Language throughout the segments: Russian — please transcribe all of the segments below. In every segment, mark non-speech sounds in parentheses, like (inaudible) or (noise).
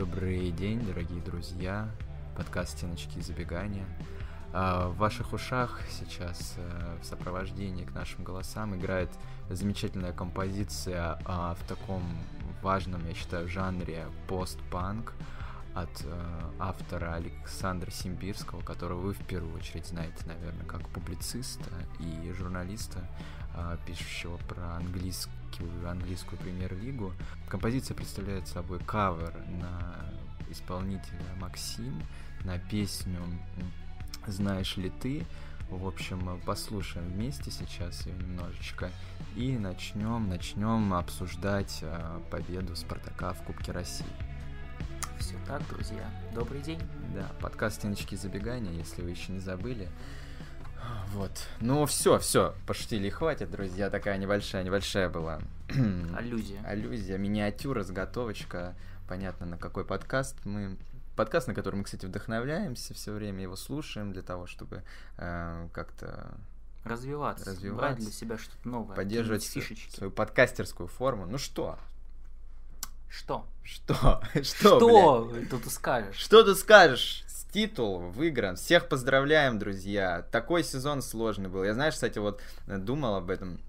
Добрый день, дорогие друзья. Подкаст «Стеночки и забегания». А, в ваших ушах сейчас э, в сопровождении к нашим голосам играет замечательная композиция а, в таком важном, я считаю, жанре постпанк от э, автора Александра Симбирского, которого вы в первую очередь знаете, наверное, как публициста и журналиста, э, пишущего про английскую, английскую премьер-лигу. Композиция представляет собой кавер на исполнителя Максим, на песню «Знаешь ли ты?». В общем, послушаем вместе сейчас ее немножечко и начнем, начнем обсуждать э, победу Спартака в Кубке России. Все так, друзья. Добрый день. Да, подкаст «Стеночки забегания», если вы еще не забыли. Вот. Ну, все, все, пошутили и хватит, друзья. Такая небольшая, небольшая была. (clears throat) Аллюзия. Аллюзия, миниатюра, заготовочка. Понятно, на какой подкаст мы подкаст, на который мы, кстати, вдохновляемся, все время его слушаем для того, чтобы э, как-то развиваться, развиваться, брать для себя что-то новое, поддерживать фишечки. свою подкастерскую форму. Ну что, что? Что? (laughs) Что, Что блядь? тут скажешь? Что ты скажешь? Титул выигран. Всех поздравляем, друзья. Такой сезон сложный был. Я, знаешь, кстати, вот думал об этом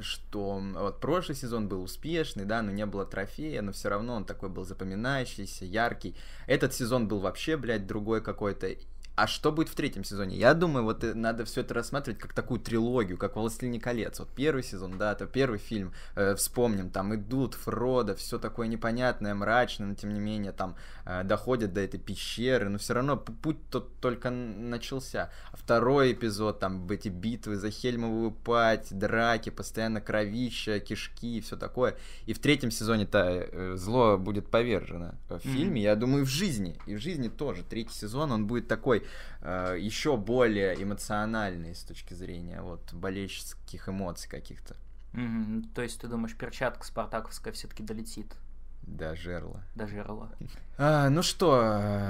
что вот прошлый сезон был успешный, да, но не было трофея, но все равно он такой был запоминающийся, яркий. Этот сезон был вообще, блядь, другой какой-то. А что будет в третьем сезоне? Я думаю, вот э, надо все это рассматривать как такую трилогию, как «Властелин колец». Вот первый сезон, да, это первый фильм, э, вспомним, там идут Фродо, все такое непонятное, мрачное, но тем не менее там э, доходят до этой пещеры, но все равно путь тот только начался. А второй эпизод, там эти битвы за Хельмовую пать, драки, постоянно кровища, кишки и все такое. И в третьем сезоне-то э, зло будет повержено в фильме, mm-hmm. я думаю, и в жизни. И в жизни тоже. Третий сезон, он будет такой э, еще более эмоциональный с точки зрения вот болельческих эмоций каких-то. Mm-hmm. То есть ты думаешь, перчатка спартаковская все-таки долетит? До жерла. До жерла. А, ну что?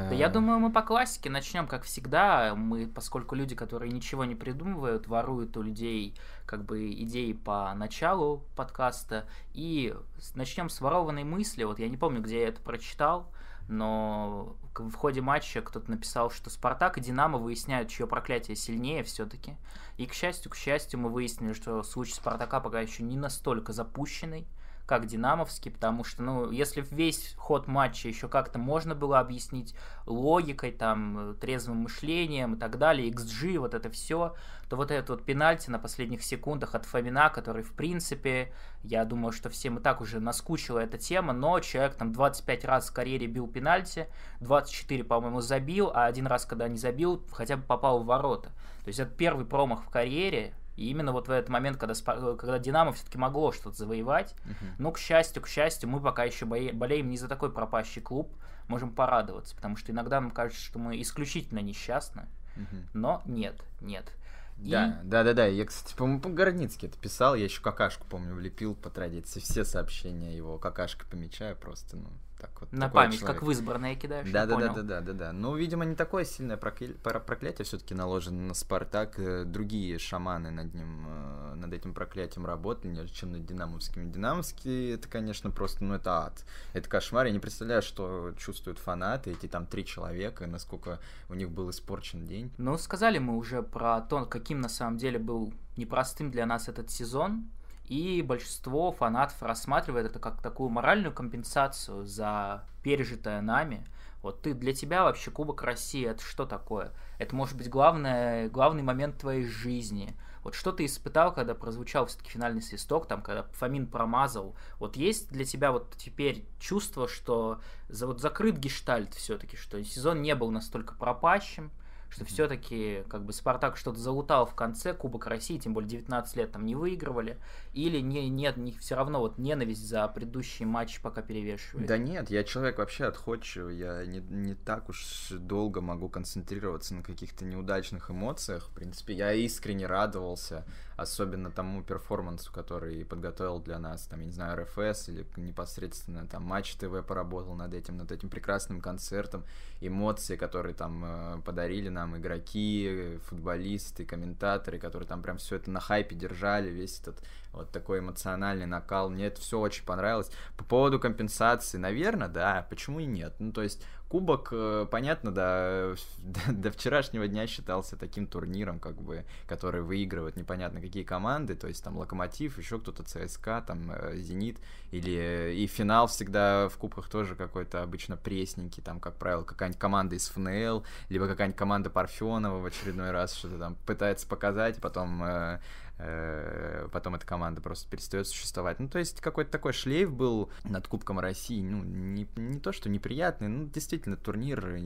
Да я думаю, мы по классике начнем, как всегда. Мы, поскольку люди, которые ничего не придумывают, воруют у людей как бы идеи по началу подкаста. И начнем с ворованной мысли. Вот я не помню, где я это прочитал но в ходе матча кто-то написал, что Спартак и Динамо выясняют, чье проклятие сильнее все-таки. И, к счастью, к счастью, мы выяснили, что случай Спартака пока еще не настолько запущенный, как Динамовский, потому что, ну, если весь ход матча еще как-то можно было объяснить логикой, там, трезвым мышлением и так далее, XG, вот это все, то вот этот вот пенальти на последних секундах от Фомина, который, в принципе, я думаю, что всем и так уже наскучила эта тема, но человек там 25 раз в карьере бил пенальти, 24, по-моему, забил, а один раз, когда не забил, хотя бы попал в ворота. То есть это первый промах в карьере, и именно вот в этот момент, когда, когда Динамо все-таки могло что-то завоевать, uh-huh. ну, к счастью, к счастью, мы пока еще болеем не за такой пропащий клуб, можем порадоваться, потому что иногда нам кажется, что мы исключительно несчастны, uh-huh. но нет, нет. И... Да, да, да, да. Я, кстати, по-моему, по Городницкий это писал. Я еще какашку, помню, влепил по традиции. Все сообщения его какашкой помечаю просто, ну, так вот. На память, человек. как в избранное кидаешь. Да, да, да, да, да, да, да. Ну, видимо, не такое сильное прокля... проклятие все-таки наложено на Спартак. Э, другие шаманы над ним, э, над этим проклятием работали, чем над Динамовскими. Динамовские, это, конечно, просто, ну, это ад. Это кошмар. Я не представляю, что чувствуют фанаты, эти там три человека, насколько у них был испорчен день. Ну, сказали мы уже про то, каким на самом деле был непростым для нас этот сезон. И большинство фанатов рассматривает это как такую моральную компенсацию за пережитое нами. Вот ты для тебя вообще Кубок России это что такое? Это может быть главное, главный момент твоей жизни. Вот что ты испытал, когда прозвучал все-таки финальный свисток, там, когда Фомин промазал? Вот есть для тебя вот теперь чувство, что за, вот закрыт гештальт все-таки, что сезон не был настолько пропащим, что все-таки как бы Спартак что-то залутал в конце Кубок России, тем более 19 лет там не выигрывали, или не, нет, не, все равно вот ненависть за предыдущий матч пока перевешивает? Да нет, я человек вообще отходчивый, я не, не так уж долго могу концентрироваться на каких-то неудачных эмоциях, в принципе, я искренне радовался, особенно тому перформансу, который подготовил для нас, там, я не знаю, РФС или непосредственно там Матч ТВ поработал над этим, над этим прекрасным концертом, эмоции, которые там э, подарили нам игроки, футболисты, комментаторы, которые там прям все это на хайпе держали, весь этот вот такой эмоциональный накал. Мне это все очень понравилось. По поводу компенсации, наверное, да, почему и нет? Ну, то есть Кубок, э, понятно, да, (laughs) до, до вчерашнего дня считался таким турниром, как бы, который выигрывает непонятно какие команды, то есть там Локомотив, еще кто-то ЦСКА, там э, Зенит, или э, и финал всегда в кубках тоже какой-то обычно пресненький, там, как правило, какая-нибудь команда из ФНЛ, либо какая-нибудь команда Парфенова в очередной раз что-то там пытается показать, потом Э, потом эта команда просто перестает существовать. Ну, то есть какой-то такой шлейф был над Кубком России, ну, не, не то, что неприятный, ну, действительно, турнир,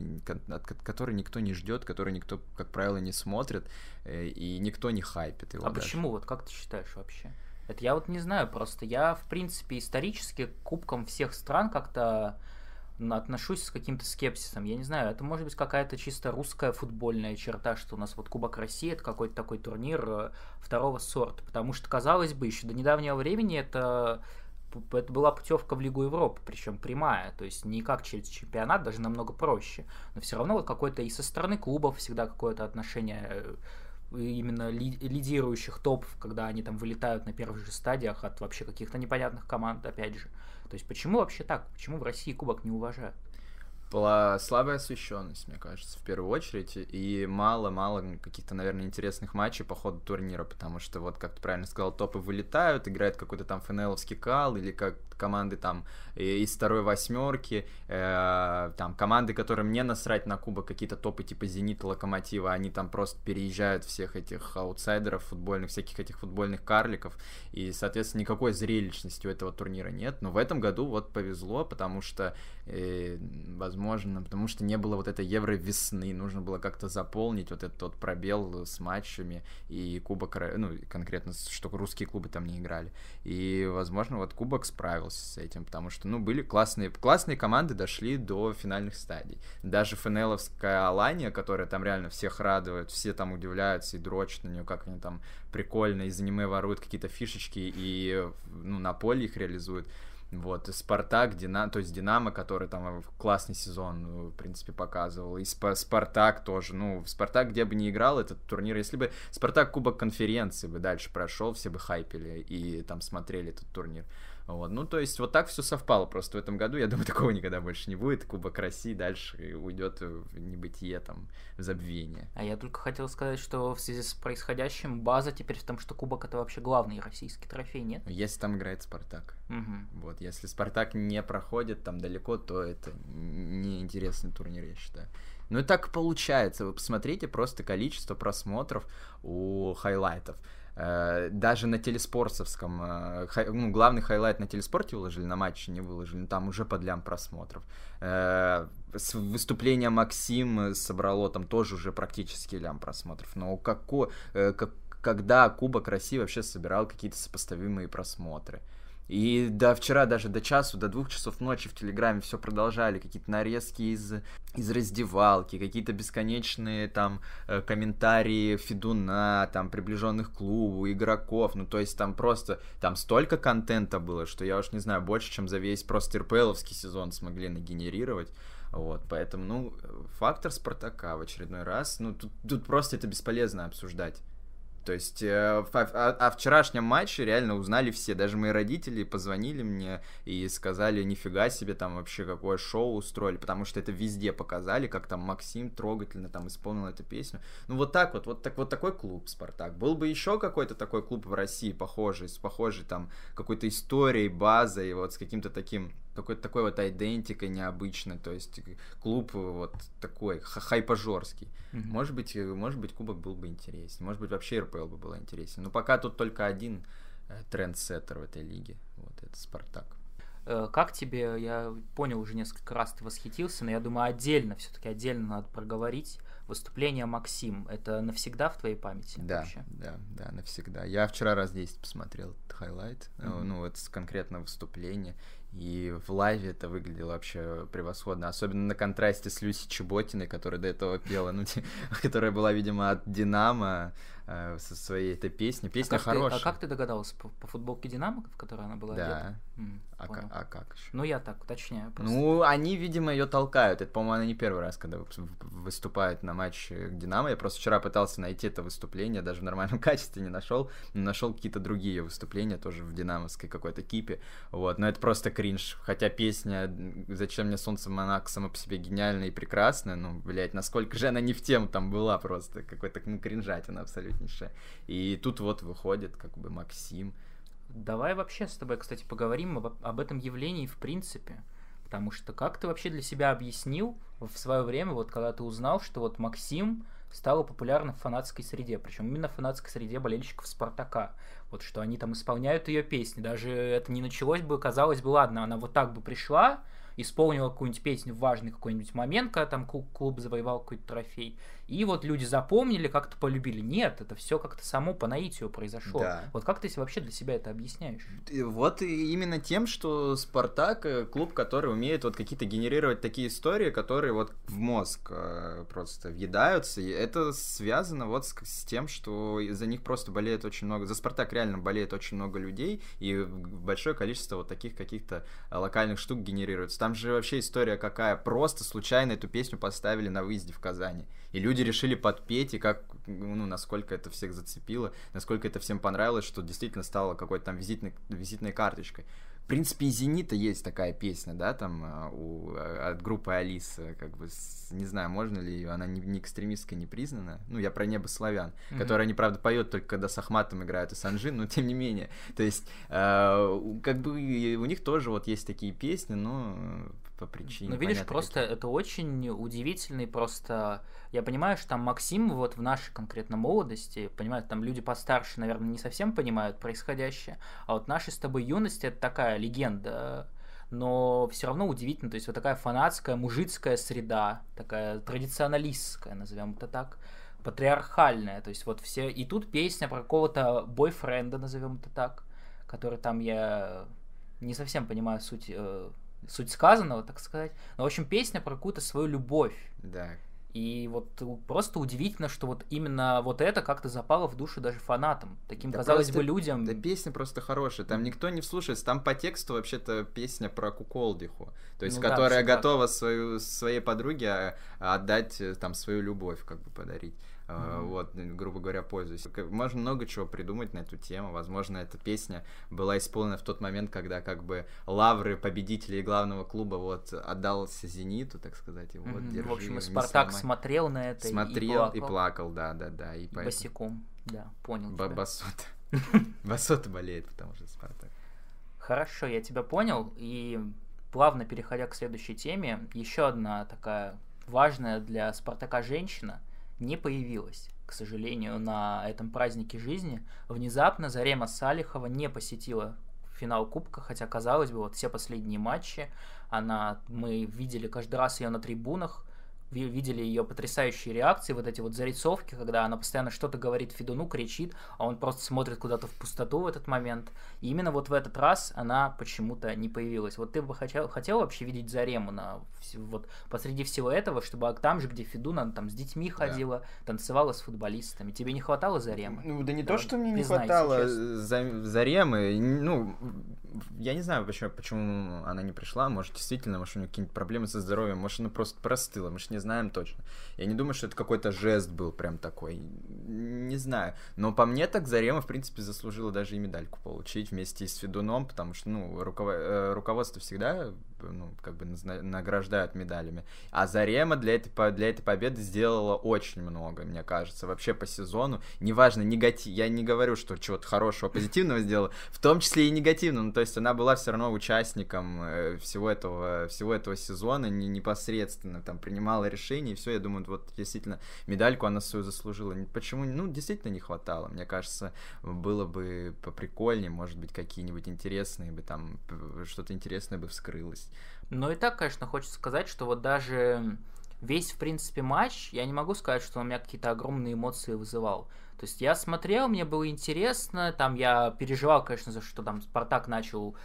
который никто не ждет, который никто, как правило, не смотрит, э, и никто не хайпит его А даже. почему? Вот как ты считаешь вообще? Это я вот не знаю, просто я, в принципе, исторически к кубкам всех стран как-то отношусь с каким-то скепсисом. Я не знаю, это может быть какая-то чисто русская футбольная черта, что у нас вот Кубок России это какой-то такой турнир э, второго сорта. Потому что, казалось бы, еще до недавнего времени это это была путевка в Лигу Европы, причем прямая, то есть не как через чемпионат, даже намного проще. Но все равно вот какое-то и со стороны клубов всегда какое-то отношение именно лидирующих топов, когда они там вылетают на первых же стадиях от вообще каких-то непонятных команд, опять же. То есть почему вообще так? Почему в России кубок не уважают? была слабая освещенность, мне кажется, в первую очередь, и мало-мало каких-то, наверное, интересных матчей по ходу турнира, потому что, вот, как ты правильно сказал, топы вылетают, играет какой-то там фенеловский кал, или как команды там из второй восьмерки, э, там команды, которым не насрать на кубок, какие-то топы типа Зенита, Локомотива, они там просто переезжают всех этих аутсайдеров футбольных, всяких этих футбольных карликов, и, соответственно, никакой зрелищности у этого турнира нет, но в этом году вот повезло, потому что, э, возможно, потому что не было вот этой Евро весны, нужно было как-то заполнить вот этот вот пробел с матчами, и Кубок, ну, конкретно, что русские клубы там не играли, и, возможно, вот Кубок справился справился с этим, потому что, ну, были классные, классные команды, дошли до финальных стадий. Даже Фенеловская Алания, которая там реально всех радует, все там удивляются и дрочат на нее, как они там прикольно из аниме воруют какие-то фишечки и, ну, на поле их реализуют. Вот, Спартак, Динамо, то есть Динамо, который там классный сезон, ну, в принципе, показывал, и Спартак тоже, ну, Спартак где бы не играл этот турнир, если бы Спартак Кубок конференции бы дальше прошел, все бы хайпели и там смотрели этот турнир. Вот. Ну, то есть, вот так все совпало просто в этом году. Я думаю, (laughs) такого никогда больше не будет. Кубок России дальше уйдет в небытие, там, в забвение. А я только хотел сказать, что в связи с происходящим база теперь в том, что Кубок это вообще главный российский трофей, нет? Если там играет Спартак. Угу. Вот, если Спартак не проходит там далеко, то это неинтересный турнир, я считаю. Ну и так получается. Вы посмотрите просто количество просмотров у хайлайтов. Э, даже на телеспортовском, э, ну, главный хайлайт на телеспорте выложили, на матче не выложили, там уже под лям просмотров. Э, с выступления Максим собрало там тоже уже практически лям просмотров. Но какой, как, когда Кубок России вообще собирал какие-то сопоставимые просмотры? И до вчера, даже до часу, до двух часов ночи в Телеграме все продолжали, какие-то нарезки из, из раздевалки, какие-то бесконечные там э, комментарии Федуна, там приближенных клубу, игроков, ну то есть там просто, там столько контента было, что я уж не знаю, больше, чем за весь просто РПЛовский сезон смогли нагенерировать. Вот, поэтому, ну, фактор Спартака в очередной раз, ну, тут, тут просто это бесполезно обсуждать. То есть э, о, о, о вчерашнем матче реально узнали все. Даже мои родители позвонили мне и сказали, нифига себе, там вообще какое шоу устроили, потому что это везде показали, как там Максим трогательно там исполнил эту песню. Ну вот так вот, вот, так, вот такой клуб Спартак. Был бы еще какой-то такой клуб в России похожий, с похожей там какой-то историей, базой, вот с каким-то таким какой-то такой вот идентикой необычной, то есть клуб вот такой хайпажорский. Mm-hmm. Может быть, может быть, кубок был бы интереснее, может быть, вообще РПЛ бы было интереснее. Но пока тут только один э, трендсеттер в этой лиге, вот это Спартак. Э, как тебе, я понял уже несколько раз, ты восхитился, но я думаю, отдельно, все-таки отдельно надо проговорить выступление Максим. Это навсегда в твоей памяти? Да, вообще? да, да, навсегда. Я вчера раз 10 посмотрел этот хайлайт, mm-hmm. ну, вот конкретно выступление. И в лайве это выглядело вообще превосходно. Особенно на контрасте с Люси Чеботиной, которая до этого пела, ну, (laughs) которая была, видимо, от Динамо. Э, со своей этой песней. Песня а хорошая. Ты, а как ты догадался? По, по футболке Динамо, в которой она была да. одета? М, а, как, а как еще? Ну, я так уточняю. Просто. Ну, они, видимо, ее толкают. Это, по-моему, она не первый раз, когда выступает на матче Динамо. Я просто вчера пытался найти это выступление, даже в нормальном (laughs) качестве не нашел. Нашел какие-то другие выступления, тоже в динамовской какой-то кипе. Вот, но это просто кринж. Хотя песня «Зачем мне солнце монак» сама по себе гениальная и прекрасная, ну, блядь, насколько же она не в тему там была просто, какой-то, ну, кринжатина абсолютнейшая. И тут вот выходит, как бы, Максим. Давай вообще с тобой, кстати, поговорим об, об этом явлении в принципе. Потому что как ты вообще для себя объяснил в свое время, вот когда ты узнал, что вот Максим стала популярна в фанатской среде, причем именно в фанатской среде болельщиков Спартака. Вот что они там исполняют ее песни. Даже это не началось бы, казалось бы, ладно, она вот так бы пришла, исполнила какую-нибудь песню в важный какой-нибудь момент, когда там клуб, клуб завоевал какой-то трофей, и вот люди запомнили, как-то полюбили. Нет, это все как-то само по наитию произошло. Да. Вот как ты вообще для себя это объясняешь? Вот именно тем, что Спартак э, клуб, который умеет вот какие-то генерировать такие истории, которые вот в мозг э, просто въедаются, и это связано вот с, с тем, что за них просто болеет очень много, за Спартак реально болеет очень много людей, и большое количество вот таких каких-то локальных штук генерируется. Там же вообще история какая, просто случайно эту песню поставили на выезде в Казани и люди решили подпеть, и как, ну, насколько это всех зацепило, насколько это всем понравилось, что действительно стало какой-то там визитной, визитной карточкой. В принципе, и «Зенита» есть такая песня, да, там, а, у, а, от группы Алиса, как бы, с, не знаю, можно ли ее, она не, не экстремистской не признана, ну, я про «Небо славян», mm-hmm. которая они, правда, поет только когда с Ахматом играют и Санжин, но тем не менее, то есть, э, как бы, у них тоже вот есть такие песни, но по причине. Ну, видишь, просто какие. это очень удивительный просто... Я понимаю, что там Максим вот в нашей конкретно молодости, понимаю, там люди постарше, наверное, не совсем понимают происходящее, а вот нашей с тобой юности это такая легенда, но все равно удивительно, то есть вот такая фанатская, мужицкая среда, такая традиционалистская, назовем это так, патриархальная, то есть вот все... И тут песня про какого-то бойфренда, назовем это так, который там я не совсем понимаю суть э, суть сказанного, так сказать. Но, в общем, песня про какую-то свою любовь. Да. И вот просто удивительно, что вот именно вот это как-то запало в душу даже фанатам. Таким, да казалось просто, бы, людям. Да песня просто хорошая. Там никто не вслушается. Там по тексту вообще-то песня про Куколдиху. То есть, ну, которая да, готова свою, своей подруге а, отдать э, там свою любовь, как бы подарить. Mm-hmm. Вот, грубо говоря, пользуюсь. Можно много чего придумать на эту тему. Возможно, эта песня была исполнена в тот момент, когда как бы лавры победителей главного клуба вот отдался Зениту, так сказать. И вот, mm-hmm. держи, в общем, и Спартак самой... смотрел на это смотрел и плакал. и плакал, да, да, да. И, поэтому... босиком, да, понял. Б- Басот. (laughs) Басот болеет, потому что Спартак. Хорошо, я тебя понял. И плавно переходя к следующей теме, еще одна такая важная для Спартака женщина – не появилась, к сожалению, на этом празднике жизни. Внезапно Зарема Салихова не посетила финал Кубка, хотя, казалось бы, вот все последние матчи, она, мы видели каждый раз ее на трибунах, видели ее потрясающие реакции, вот эти вот зарисовки, когда она постоянно что-то говорит Федуну, кричит, а он просто смотрит куда-то в пустоту в этот момент. И именно вот в этот раз она почему-то не появилась. Вот ты бы хотел, хотел вообще видеть Зарему на, вот посреди всего этого, чтобы там же, где Федуна, там с детьми ходила, да. танцевала с футболистами. Тебе не хватало Заремы? Ну, да не Давай, то, что мне не хватало за, Заремы, ну, я не знаю, почему, почему она не пришла, может, действительно, может, у нее какие-нибудь проблемы со здоровьем, может, она просто простыла, мы же знаем точно. Я не думаю, что это какой-то жест был прям такой. Не знаю. Но по мне так Зарема, в принципе, заслужила даже и медальку получить вместе с Федуном, потому что, ну, руковод... Э, руководство всегда ну, как бы награждают медалями. А Зарема для этой, для этой победы сделала очень много, мне кажется, вообще по сезону. Неважно, негатив, я не говорю, что чего-то хорошего, позитивного сделала, в том числе и негативного, ну, то есть она была все равно участником э, всего этого, всего этого сезона, не, непосредственно там принимала решения, и все, я думаю, вот действительно медальку она свою заслужила. Почему? Ну, действительно не хватало. Мне кажется, было бы поприкольнее, может быть, какие-нибудь интересные бы там, что-то интересное бы вскрылось. Ну и так, конечно, хочется сказать, что вот даже весь, в принципе, матч, я не могу сказать, что он у меня какие-то огромные эмоции вызывал. То есть я смотрел, мне было интересно, там я переживал, конечно, за что там Спартак начал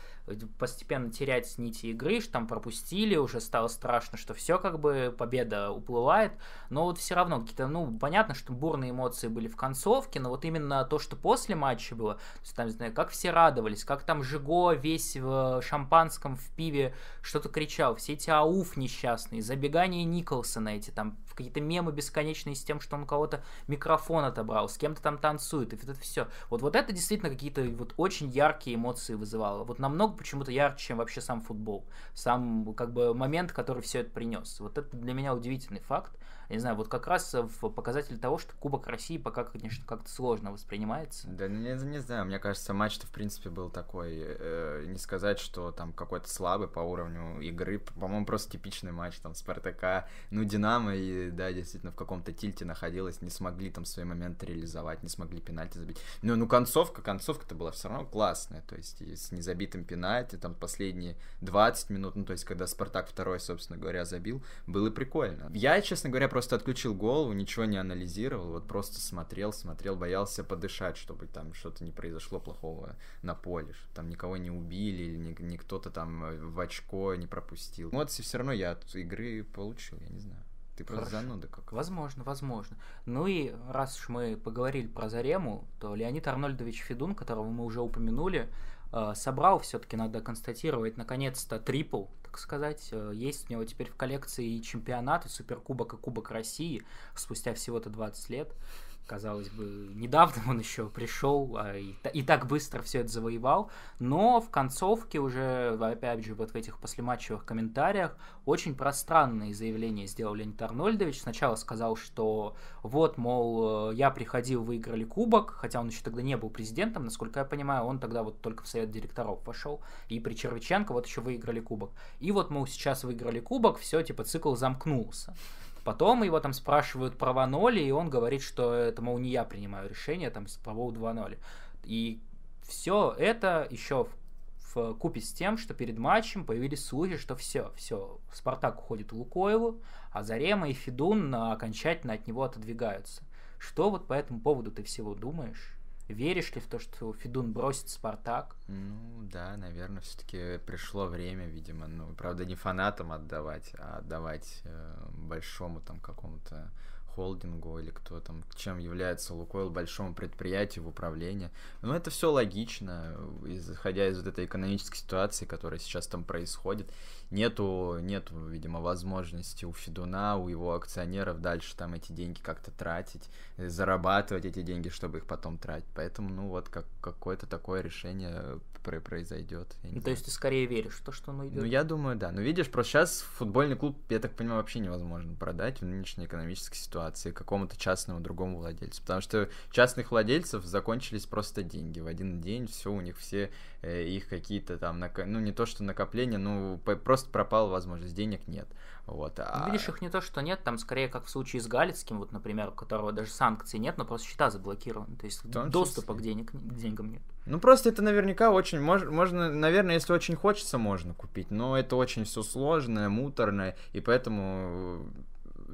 постепенно терять нити игры, что там пропустили, уже стало страшно, что все как бы победа уплывает, но вот все равно какие-то, ну, понятно, что бурные эмоции были в концовке, но вот именно то, что после матча было, то есть, там, не знаю, как все радовались, как там Жиго весь в шампанском, в пиве что-то кричал, все эти ауф несчастные, забегания Николсона эти, там, какие-то мемы бесконечные с тем, что он у кого-то микрофон отобрал, с кем-то там танцует, и это все. Вот, вот это действительно какие-то вот очень яркие эмоции вызывало. Вот намного почему-то ярче, чем вообще сам футбол. Сам, как бы, момент, который все это принес. Вот это для меня удивительный факт не знаю, вот как раз в показатель того, что Кубок России пока, конечно, как-то сложно воспринимается. Да, не, не знаю, мне кажется, матч-то, в принципе, был такой, э, не сказать, что там какой-то слабый по уровню игры, по-моему, просто типичный матч, там, Спартака, ну, Динамо, и, да, действительно, в каком-то тильте находилась, не смогли там свои моменты реализовать, не смогли пенальти забить. Ну, ну, концовка, концовка-то была все равно классная, то есть, с незабитым пенальти, там, последние 20 минут, ну, то есть, когда Спартак второй, собственно говоря, забил, было прикольно. Я, честно говоря, просто отключил голову, ничего не анализировал, вот просто смотрел, смотрел, боялся подышать, чтобы там что-то не произошло плохого на поле, чтобы там никого не убили или ни кто-то там э, в очко не пропустил. Эмоции все равно я от игры получил, я не знаю. Ты просто Хорошо. зануда как. Возможно, возможно. Ну и раз уж мы поговорили про Зарему, то Леонид Арнольдович Федун, которого мы уже упомянули, э, собрал, все-таки надо констатировать, наконец-то трипл так сказать. Э, есть у него теперь в коллекции и чемпионат, и суперкубок, и кубок России спустя всего-то 20 лет казалось бы, недавно он еще пришел а и, и так быстро все это завоевал, но в концовке уже, опять же, вот в этих послематчевых комментариях очень пространные заявления сделал Леонид Арнольдович. Сначала сказал, что вот, мол, я приходил, выиграли кубок, хотя он еще тогда не был президентом, насколько я понимаю, он тогда вот только в совет директоров вошел, и при Червиченко вот еще выиграли кубок. И вот, мол, сейчас выиграли кубок, все, типа, цикл замкнулся. Потом его там спрашивают про Ваноли, и он говорит, что это, мол, не я принимаю решение там по поводу Ваноли. И все это еще в, купе с тем, что перед матчем появились слухи, что все, все, Спартак уходит в Лукойлу, а Зарема и Федун окончательно от него отодвигаются. Что вот по этому поводу ты всего думаешь? Веришь ли в то, что Федун бросит Спартак? Ну да, наверное, все-таки пришло время, видимо. Ну, правда, не фанатам отдавать, а отдавать э, большому там какому-то холдингу или кто там, чем является Лукойл, большому предприятию в управлении. Но это все логично, исходя из вот этой экономической ситуации, которая сейчас там происходит. Нету, нету, видимо, возможности у Федуна, у его акционеров дальше там эти деньги как-то тратить, зарабатывать эти деньги, чтобы их потом тратить. Поэтому, ну вот, как, какое-то такое решение произойдет. Ну, то есть ты скорее веришь в то, что оно идет? Ну, я думаю, да. Но видишь, просто сейчас футбольный клуб, я так понимаю, вообще невозможно продать в нынешней экономической ситуации какому-то частному другому владельцу. Потому что частных владельцев закончились просто деньги. В один день все у них все э, их какие-то там, ну не то что накопления, ну просто пропала возможность, денег нет. Вот, а... Ну, видишь, их не то, что нет, там скорее как в случае с Галицким, вот, например, у которого даже санкций нет, но просто счета заблокированы, то есть доступа к, денег, к деньгам нет. Ну, просто это наверняка очень, мож, можно, наверное, если очень хочется, можно купить, но это очень все сложное, муторное, и поэтому,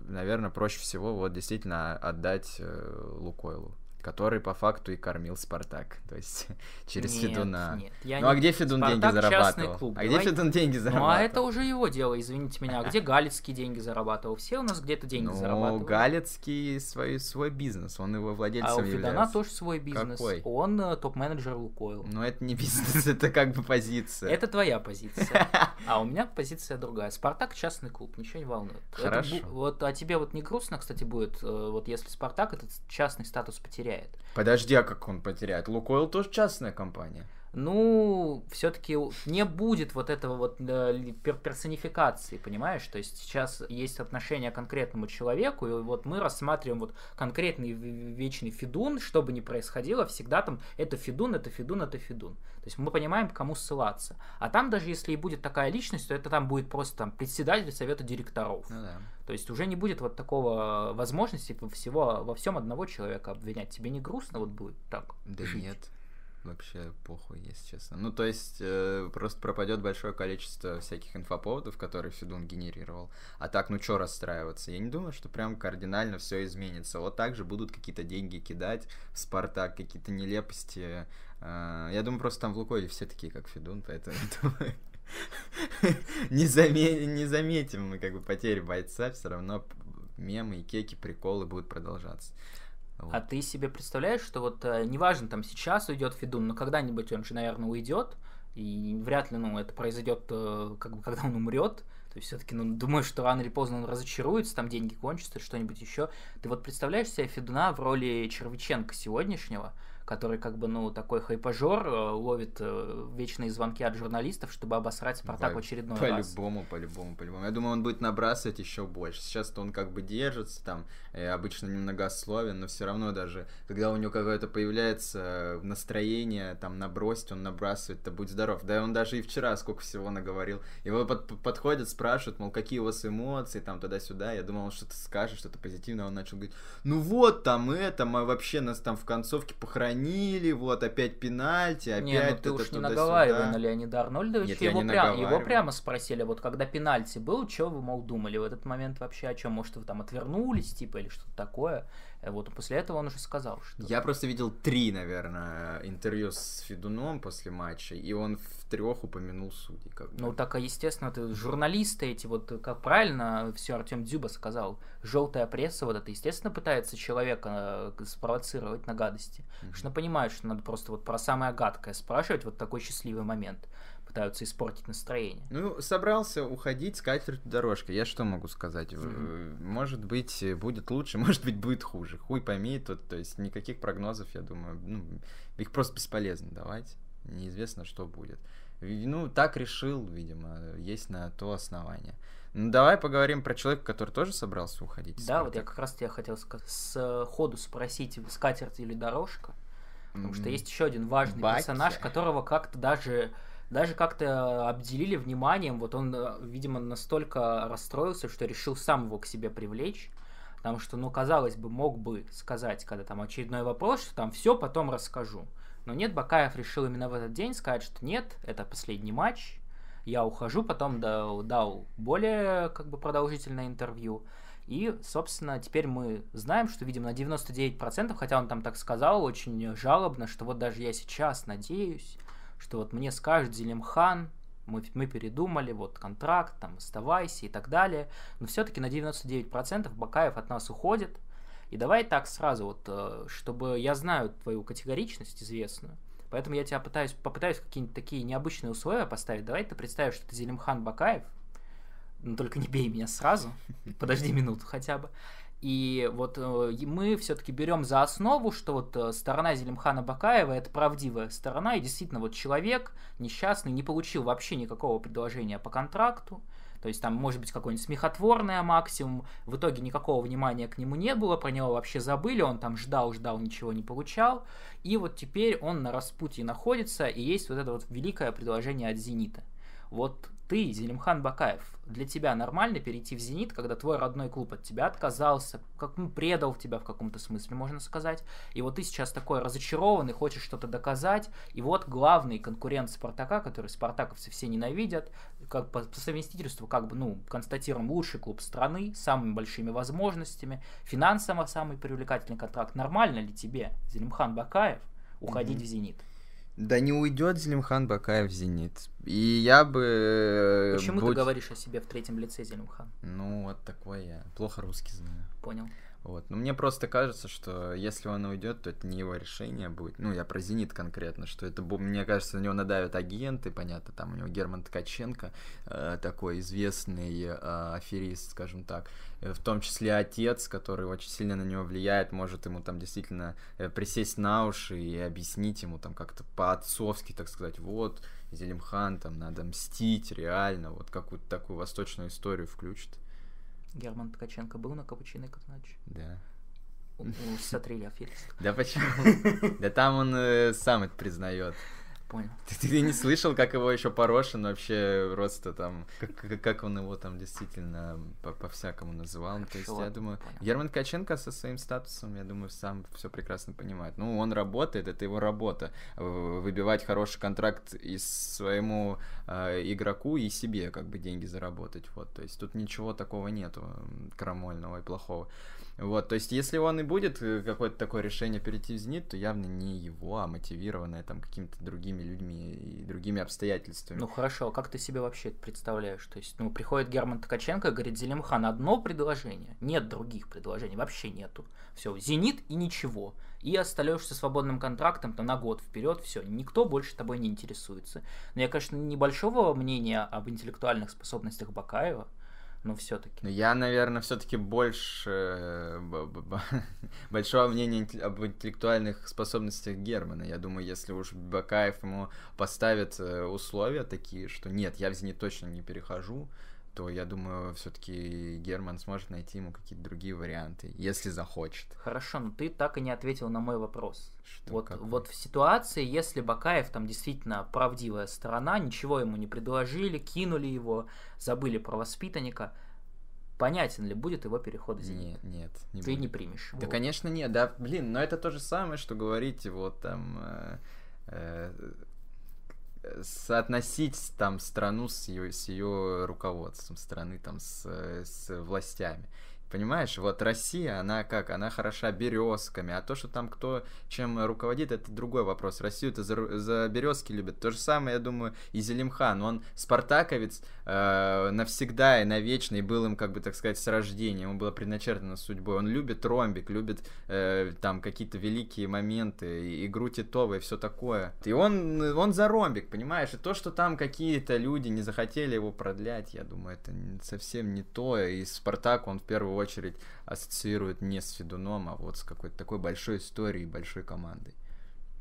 наверное, проще всего вот действительно отдать э, Лукойлу который по факту и кормил Спартак, то есть (laughs) через нет, Федуна. Нет, я ну а где Федун Спартак деньги зарабатывал? Клуб. А Давай... где Федун деньги зарабатывал? Ну а это уже его дело, извините меня. А где Галицкий деньги зарабатывал? Все у нас где-то деньги ну, зарабатывают. Галицкий свой, свой бизнес, он его владельцем А у Федуна является. тоже свой бизнес. Какой? Он э, топ-менеджер Лукойл. Ну это не (laughs) бизнес, это как бы позиция. Это твоя позиция. (laughs) А у меня позиция другая. Спартак частный клуб, ничего не волнует. Хорошо. Вот, а тебе вот не грустно, кстати, будет, э, вот если Спартак этот частный статус потеряет? Подожди, а как он потеряет? Лукойл тоже частная компания ну, все-таки не будет вот этого вот э, персонификации, понимаешь? То есть сейчас есть отношение к конкретному человеку, и вот мы рассматриваем вот конкретный вечный фидун, что бы ни происходило, всегда там это фидун, это фидун, это фидун. То есть мы понимаем, к кому ссылаться. А там даже если и будет такая личность, то это там будет просто там председатель совета директоров. Ну, да. То есть уже не будет вот такого возможности всего во всем одного человека обвинять. Тебе не грустно вот будет так? Да жить? нет. Вообще похуй, если честно. Ну, то есть, э, просто пропадет большое количество всяких инфоповодов, которые Федун генерировал. А так, ну, что расстраиваться? Я не думаю, что прям кардинально все изменится. Вот так же будут какие-то деньги кидать в Спартак, какие-то нелепости. Э, я думаю, просто там в Лукойле все такие, как Федун, поэтому (laughs) не, заметим, не заметим мы как бы потери бойца, все равно мемы и кеки, приколы будут продолжаться. Вот. А ты себе представляешь, что вот э, неважно, там сейчас уйдет Федун, но когда-нибудь он же, наверное, уйдет, и вряд ли, ну, это произойдет, э, как бы, (laughs) когда он умрет. То есть все-таки, ну, думаю, что рано или поздно он разочаруется, там деньги кончатся, что-нибудь еще. Ты вот представляешь себе Федуна в роли Червиченко сегодняшнего, который как бы, ну, такой хайпажор, э, ловит э, вечные звонки от журналистов, чтобы обосрать Спартак по, в очередной по раз. По-любому, по-любому, по-любому. Я думаю, он будет набрасывать еще больше. Сейчас-то он как бы держится, там, э, обычно немногословен, но все равно даже, когда у него какое-то появляется настроение, там, набросить, он набрасывает, то будь здоров. Да, он даже и вчера сколько всего наговорил. Его под, подходят, спрашивают, мол, какие у вас эмоции, там, туда-сюда. Я думал, он что-то скажет, что-то позитивное. Он начал говорить, ну вот, там это, мы вообще нас там в концовке похоронили отклонили, вот опять пенальти, опять не, ну ты уж не наговаривай на Леонида Арнольдовича. Нет, его, не прям, его прямо спросили, вот когда пенальти был, что вы, мол, думали в этот момент вообще о чем? Может, вы там отвернулись, типа, или что-то такое? Вот после этого он уже сказал, что... Я просто видел три, наверное, интервью с Федуном после матча, и он в трех упомянул судей. Как бы. Ну, так, а естественно, ты, журналисты эти, вот как правильно все Артем Дзюба сказал, желтая пресса, вот это, естественно, пытается человека э, спровоцировать на гадости. Mm-hmm. Что понимают, что надо просто вот про самое гадкое спрашивать вот такой счастливый момент пытаются испортить настроение. Ну, собрался уходить с катертью дорожкой. Я что могу сказать? Mm-hmm. Может быть, будет лучше, (laughs) может быть, будет хуже. Хуй пойми, тут, то есть никаких прогнозов, я думаю, ну, их просто бесполезно давать. Неизвестно, что будет. Ну, так решил, видимо, есть на то основание. Ну, давай поговорим про человека, который тоже собрался уходить. Да, вот я как раз тебя хотел сказать, с ходу спросить, скатерть или дорожка. Потому mm-hmm. что есть еще один важный Баки. персонаж, которого как-то даже даже как-то обделили вниманием. Вот он, э, видимо, настолько расстроился, что решил сам его к себе привлечь. Потому что, ну, казалось бы, мог бы сказать, когда там очередной вопрос, что там все потом расскажу. Но нет, Бакаев решил именно в этот день сказать, что нет, это последний матч, я ухожу, потом дал, дал более как бы продолжительное интервью. И, собственно, теперь мы знаем, что, видимо, на 99%, хотя он там так сказал очень жалобно, что вот даже я сейчас надеюсь, что вот мне скажет Зелимхан, мы, мы передумали, вот контракт, там, оставайся и так далее. Но все-таки на 99% Бакаев от нас уходит. И давай так сразу, вот, э, чтобы я знаю твою категоричность известную, поэтому я тебя пытаюсь, попытаюсь какие-нибудь такие необычные условия поставить. Давай ты представишь, что ты Зелимхан Бакаев, но только не бей меня сразу, подожди минуту хотя бы. И вот э, мы все-таки берем за основу, что вот э, сторона Зелимхана Бакаева это правдивая сторона, и действительно вот человек несчастный не получил вообще никакого предложения по контракту, то есть там может быть какое-нибудь смехотворное максимум, в итоге никакого внимания к нему не было, про него вообще забыли, он там ждал, ждал, ничего не получал, и вот теперь он на распутье находится, и есть вот это вот великое предложение от «Зенита». Вот ты, Зелимхан Бакаев, для тебя нормально перейти в «Зенит», когда твой родной клуб от тебя отказался, как ну, предал тебя в каком-то смысле, можно сказать, и вот ты сейчас такой разочарованный, хочешь что-то доказать, и вот главный конкурент Спартака, который спартаковцы все ненавидят, как по, по совместительству, как бы, ну, констатируем, лучший клуб страны, с самыми большими возможностями, финансово самый привлекательный контракт. Нормально ли тебе, Зелимхан Бакаев, уходить mm-hmm. в «Зенит»? Да не уйдет Зелимхан Бакаев в «Зенит». И я бы... Э, Почему будь... ты говоришь о себе в третьем лице, Зелимхан? Ну, вот такой я. Плохо русский знаю. Понял. Вот. Но мне просто кажется, что если он уйдет, то это не его решение будет. Ну, я про Зенит конкретно, что это, мне кажется, на него надавят агенты, понятно, там у него Герман Ткаченко, э, такой известный э, аферист, скажем так, э, в том числе отец, который очень сильно на него влияет, может ему там действительно э, присесть на уши и объяснить ему там как-то по-отцовски, так сказать, вот, Зелимхан, там надо мстить реально, вот какую-то такую восточную историю включит. Герман Ткаченко был на капучино Казанач? Да. Смотрели аферист. Да почему? (laughs) Да там он э, сам это признает. Понял. Ты, ты не слышал, как его еще Порошин вообще просто там, как, как он его там действительно по-всякому называл. Хорошо, То есть, я думаю, понял. Герман Ткаченко со своим статусом, я думаю, сам все прекрасно понимает. Ну, он работает, это его работа. Выбивать хороший контракт из своему э, игроку и себе как бы деньги заработать. Вот, то есть тут ничего такого нету крамольного и плохого. Вот, то есть, если он и будет э, какое-то такое решение перейти в «Зенит», то явно не его, а мотивированное там какими-то другими людьми и другими обстоятельствами. Ну хорошо, а как ты себе вообще это представляешь? То есть, ну, приходит Герман Ткаченко и говорит, Зелимхан, одно предложение, нет других предложений, вообще нету. Все, «Зенит» и ничего. И остаешься свободным контрактом то на год вперед, все, никто больше тобой не интересуется. Но я, конечно, небольшого мнения об интеллектуальных способностях Бакаева, но все-таки. Я, наверное, все-таки больше э, (laughs) большого мнения об интеллектуальных способностях Германа. Я думаю, если уж Бакаев ему поставит э, условия такие, что нет, я в Зенит точно не перехожу, то я думаю, все-таки Герман сможет найти ему какие-то другие варианты, если захочет. Хорошо, но ты так и не ответил на мой вопрос. Что, вот, вот в ситуации, если Бакаев там действительно правдивая сторона, ничего ему не предложили, кинули его, забыли про воспитанника, понятен ли будет его переход из Нет, нет. Не Ты будет. не примешь. Да, вот. конечно, нет. Да, блин, но это то же самое, что говорить вот там... Э, э, соотносить там страну с ее, с ее руководством страны, там, с, с властями. Понимаешь, вот Россия, она как, она хороша березками, а то, что там кто чем руководит, это другой вопрос. Россию это за, за березки любят. То же самое, я думаю, и Зелимхан. Он спартаковец э, навсегда и навечно, и был им, как бы так сказать, с рождения. Ему было предначертано судьбой. Он любит ромбик, любит э, там какие-то великие моменты, игру Титова и все такое. И он, он за ромбик, понимаешь? И то, что там какие-то люди не захотели его продлять, я думаю, это совсем не то. И Спартак, он в первую очередь ассоциирует не с Федуном, а вот с какой-то такой большой историей, большой командой.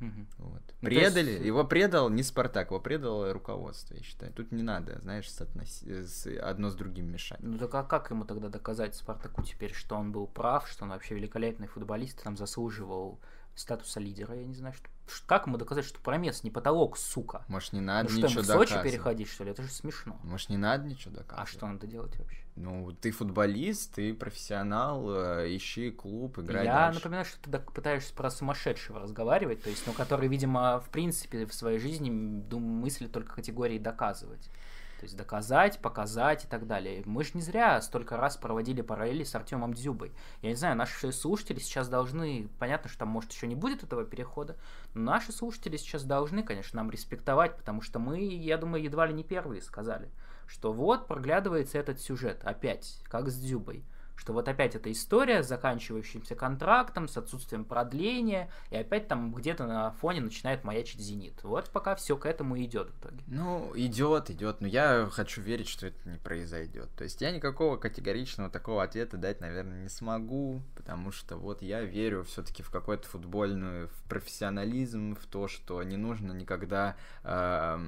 Угу. Вот. Ну, Предали, есть... его предал не Спартак, его предало руководство, я считаю. Тут не надо, знаешь, соотноси... с... одно с другим мешать. Ну так а как ему тогда доказать Спартаку теперь, что он был прав, что он вообще великолепный футболист, там заслуживал статуса лидера, я не знаю, что как ему доказать, что Промес не потолок, сука? Может, не надо ну, ничего что, доказывать? Сочи переходить, что ли? Это же смешно. Может, не надо ничего доказывать? А что надо делать вообще? Ну, ты футболист, ты профессионал, э, ищи клуб, играй Я дальше. напоминаю, что ты пытаешься про сумасшедшего разговаривать, то есть, ну, который, видимо, в принципе, в своей жизни думаю, мыслит только категории доказывать. То есть доказать, показать и так далее. Мы же не зря столько раз проводили параллели с Артемом Дзюбой. Я не знаю, наши слушатели сейчас должны, понятно, что там, может, еще не будет этого перехода, но наши слушатели сейчас должны, конечно, нам респектовать, потому что мы, я думаю, едва ли не первые сказали, что вот проглядывается этот сюжет опять, как с Дзюбой что вот опять эта история с заканчивающимся контрактом, с отсутствием продления, и опять там где-то на фоне начинает маячить «Зенит». Вот пока все к этому идет в итоге. Ну, идет, идет, но я хочу верить, что это не произойдет. То есть я никакого категоричного такого ответа дать, наверное, не смогу, потому что вот я верю все-таки в какой-то футбольный, в профессионализм, в то, что не нужно никогда э,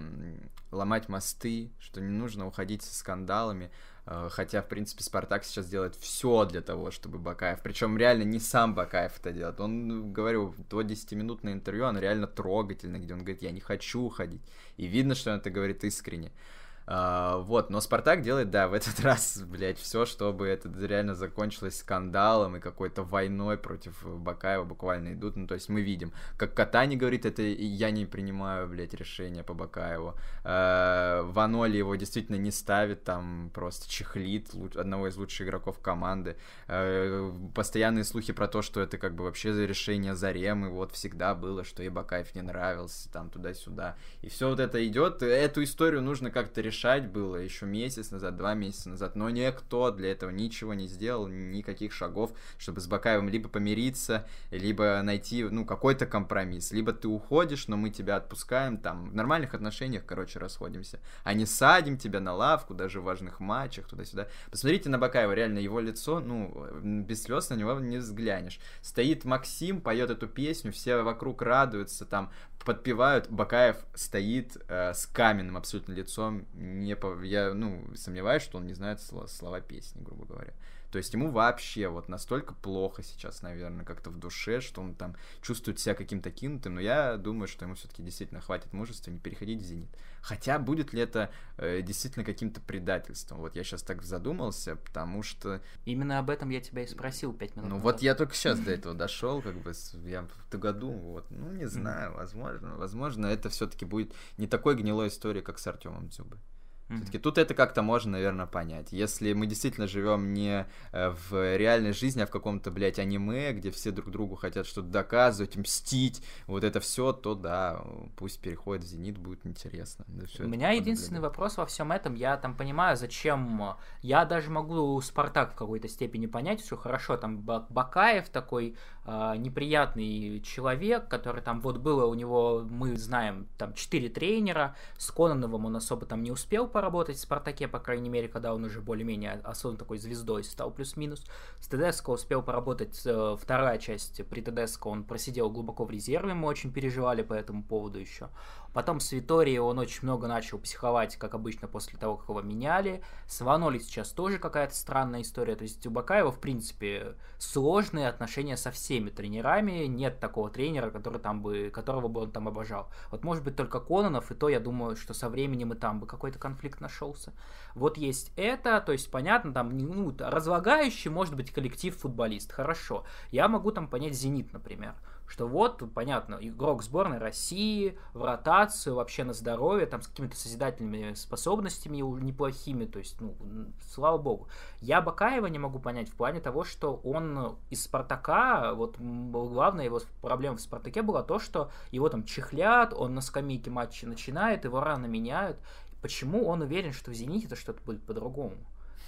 ломать мосты, что не нужно уходить со скандалами. Э, хотя, в принципе, Спартак сейчас делает все для того, чтобы Бакаев. Причем реально не сам Бакаев это делает. Он, ну, говорю, то 10-минутное интервью, оно реально трогательно, где он говорит, я не хочу уходить. И видно, что он это говорит искренне. А, вот, но Спартак делает, да, в этот (laughs) раз, блядь, все, чтобы это реально закончилось скандалом и какой-то войной против Бакаева буквально идут. Ну, то есть мы видим, как Катани говорит, это я не принимаю, блядь, решение по Бакаеву. А, Ваноли его действительно не ставит, там просто чехлит одного из лучших игроков команды. А, постоянные слухи про то, что это как бы вообще решение Заремы, вот всегда было, что и Бакаев не нравился, там туда-сюда. И все вот это идет, эту историю нужно как-то решать решать было еще месяц назад, два месяца назад, но никто для этого ничего не сделал, никаких шагов, чтобы с Бакаевым либо помириться, либо найти, ну, какой-то компромисс, либо ты уходишь, но мы тебя отпускаем, там, в нормальных отношениях, короче, расходимся, а не садим тебя на лавку, даже в важных матчах, туда-сюда. Посмотрите на Бакаева, реально, его лицо, ну, без слез на него не взглянешь. Стоит Максим, поет эту песню, все вокруг радуются, там, подпевают, Бакаев стоит э, с каменным абсолютно лицом, не по... я, ну, сомневаюсь, что он не знает слова, слова песни, грубо говоря. То есть ему вообще вот настолько плохо сейчас, наверное, как-то в душе, что он там чувствует себя каким-то кинутым, но я думаю, что ему все-таки действительно хватит мужества не переходить в «Зенит». Хотя будет ли это э, действительно каким-то предательством? Вот я сейчас так задумался, потому что... Именно об этом я тебя и спросил пять минут Ну назад. вот я только сейчас до этого дошел, как бы я в этом году, вот, ну не знаю, возможно, возможно, это все-таки будет не такой гнилой истории, как с Артемом Дзюбой. Все-таки тут это как-то можно, наверное, понять. Если мы действительно живем не э, в реальной жизни, а в каком-то, блядь, аниме, где все друг другу хотят что-то доказывать, мстить, вот это все, то да, пусть переходит в Зенит, будет интересно. Да, У меня единственный вопрос во всем этом, я там понимаю, зачем, я даже могу Спартак в какой-то степени понять, что хорошо, там Бакаев такой э, неприятный человек, который там, вот было у него, мы знаем, там четыре тренера, с Кононовым он особо там не успел поработать в Спартаке, по крайней мере, когда он уже более-менее особенно такой звездой стал плюс-минус. С Тедеско успел поработать э, вторая часть при Тедеско, он просидел глубоко в резерве, мы очень переживали по этому поводу еще. Потом с Виторией он очень много начал психовать, как обычно, после того, как его меняли. С Ваноли сейчас тоже какая-то странная история. То есть у Бакаева, в принципе, сложные отношения со всеми тренерами. Нет такого тренера, который там бы, которого бы он там обожал. Вот может быть только Кононов, и то я думаю, что со временем и там бы какой-то конфликт нашелся. Вот есть это, то есть понятно, там ну, разлагающий может быть коллектив футболист. Хорошо. Я могу там понять Зенит, например что вот, понятно, игрок сборной России в ротацию, вообще на здоровье, там с какими-то созидательными способностями неплохими, то есть, ну, слава богу. Я Бакаева не могу понять в плане того, что он из Спартака, вот главная его проблема в Спартаке была то, что его там чехлят, он на скамейке матча начинает, его рано меняют. Почему он уверен, что в «Зените» это что-то будет по-другому?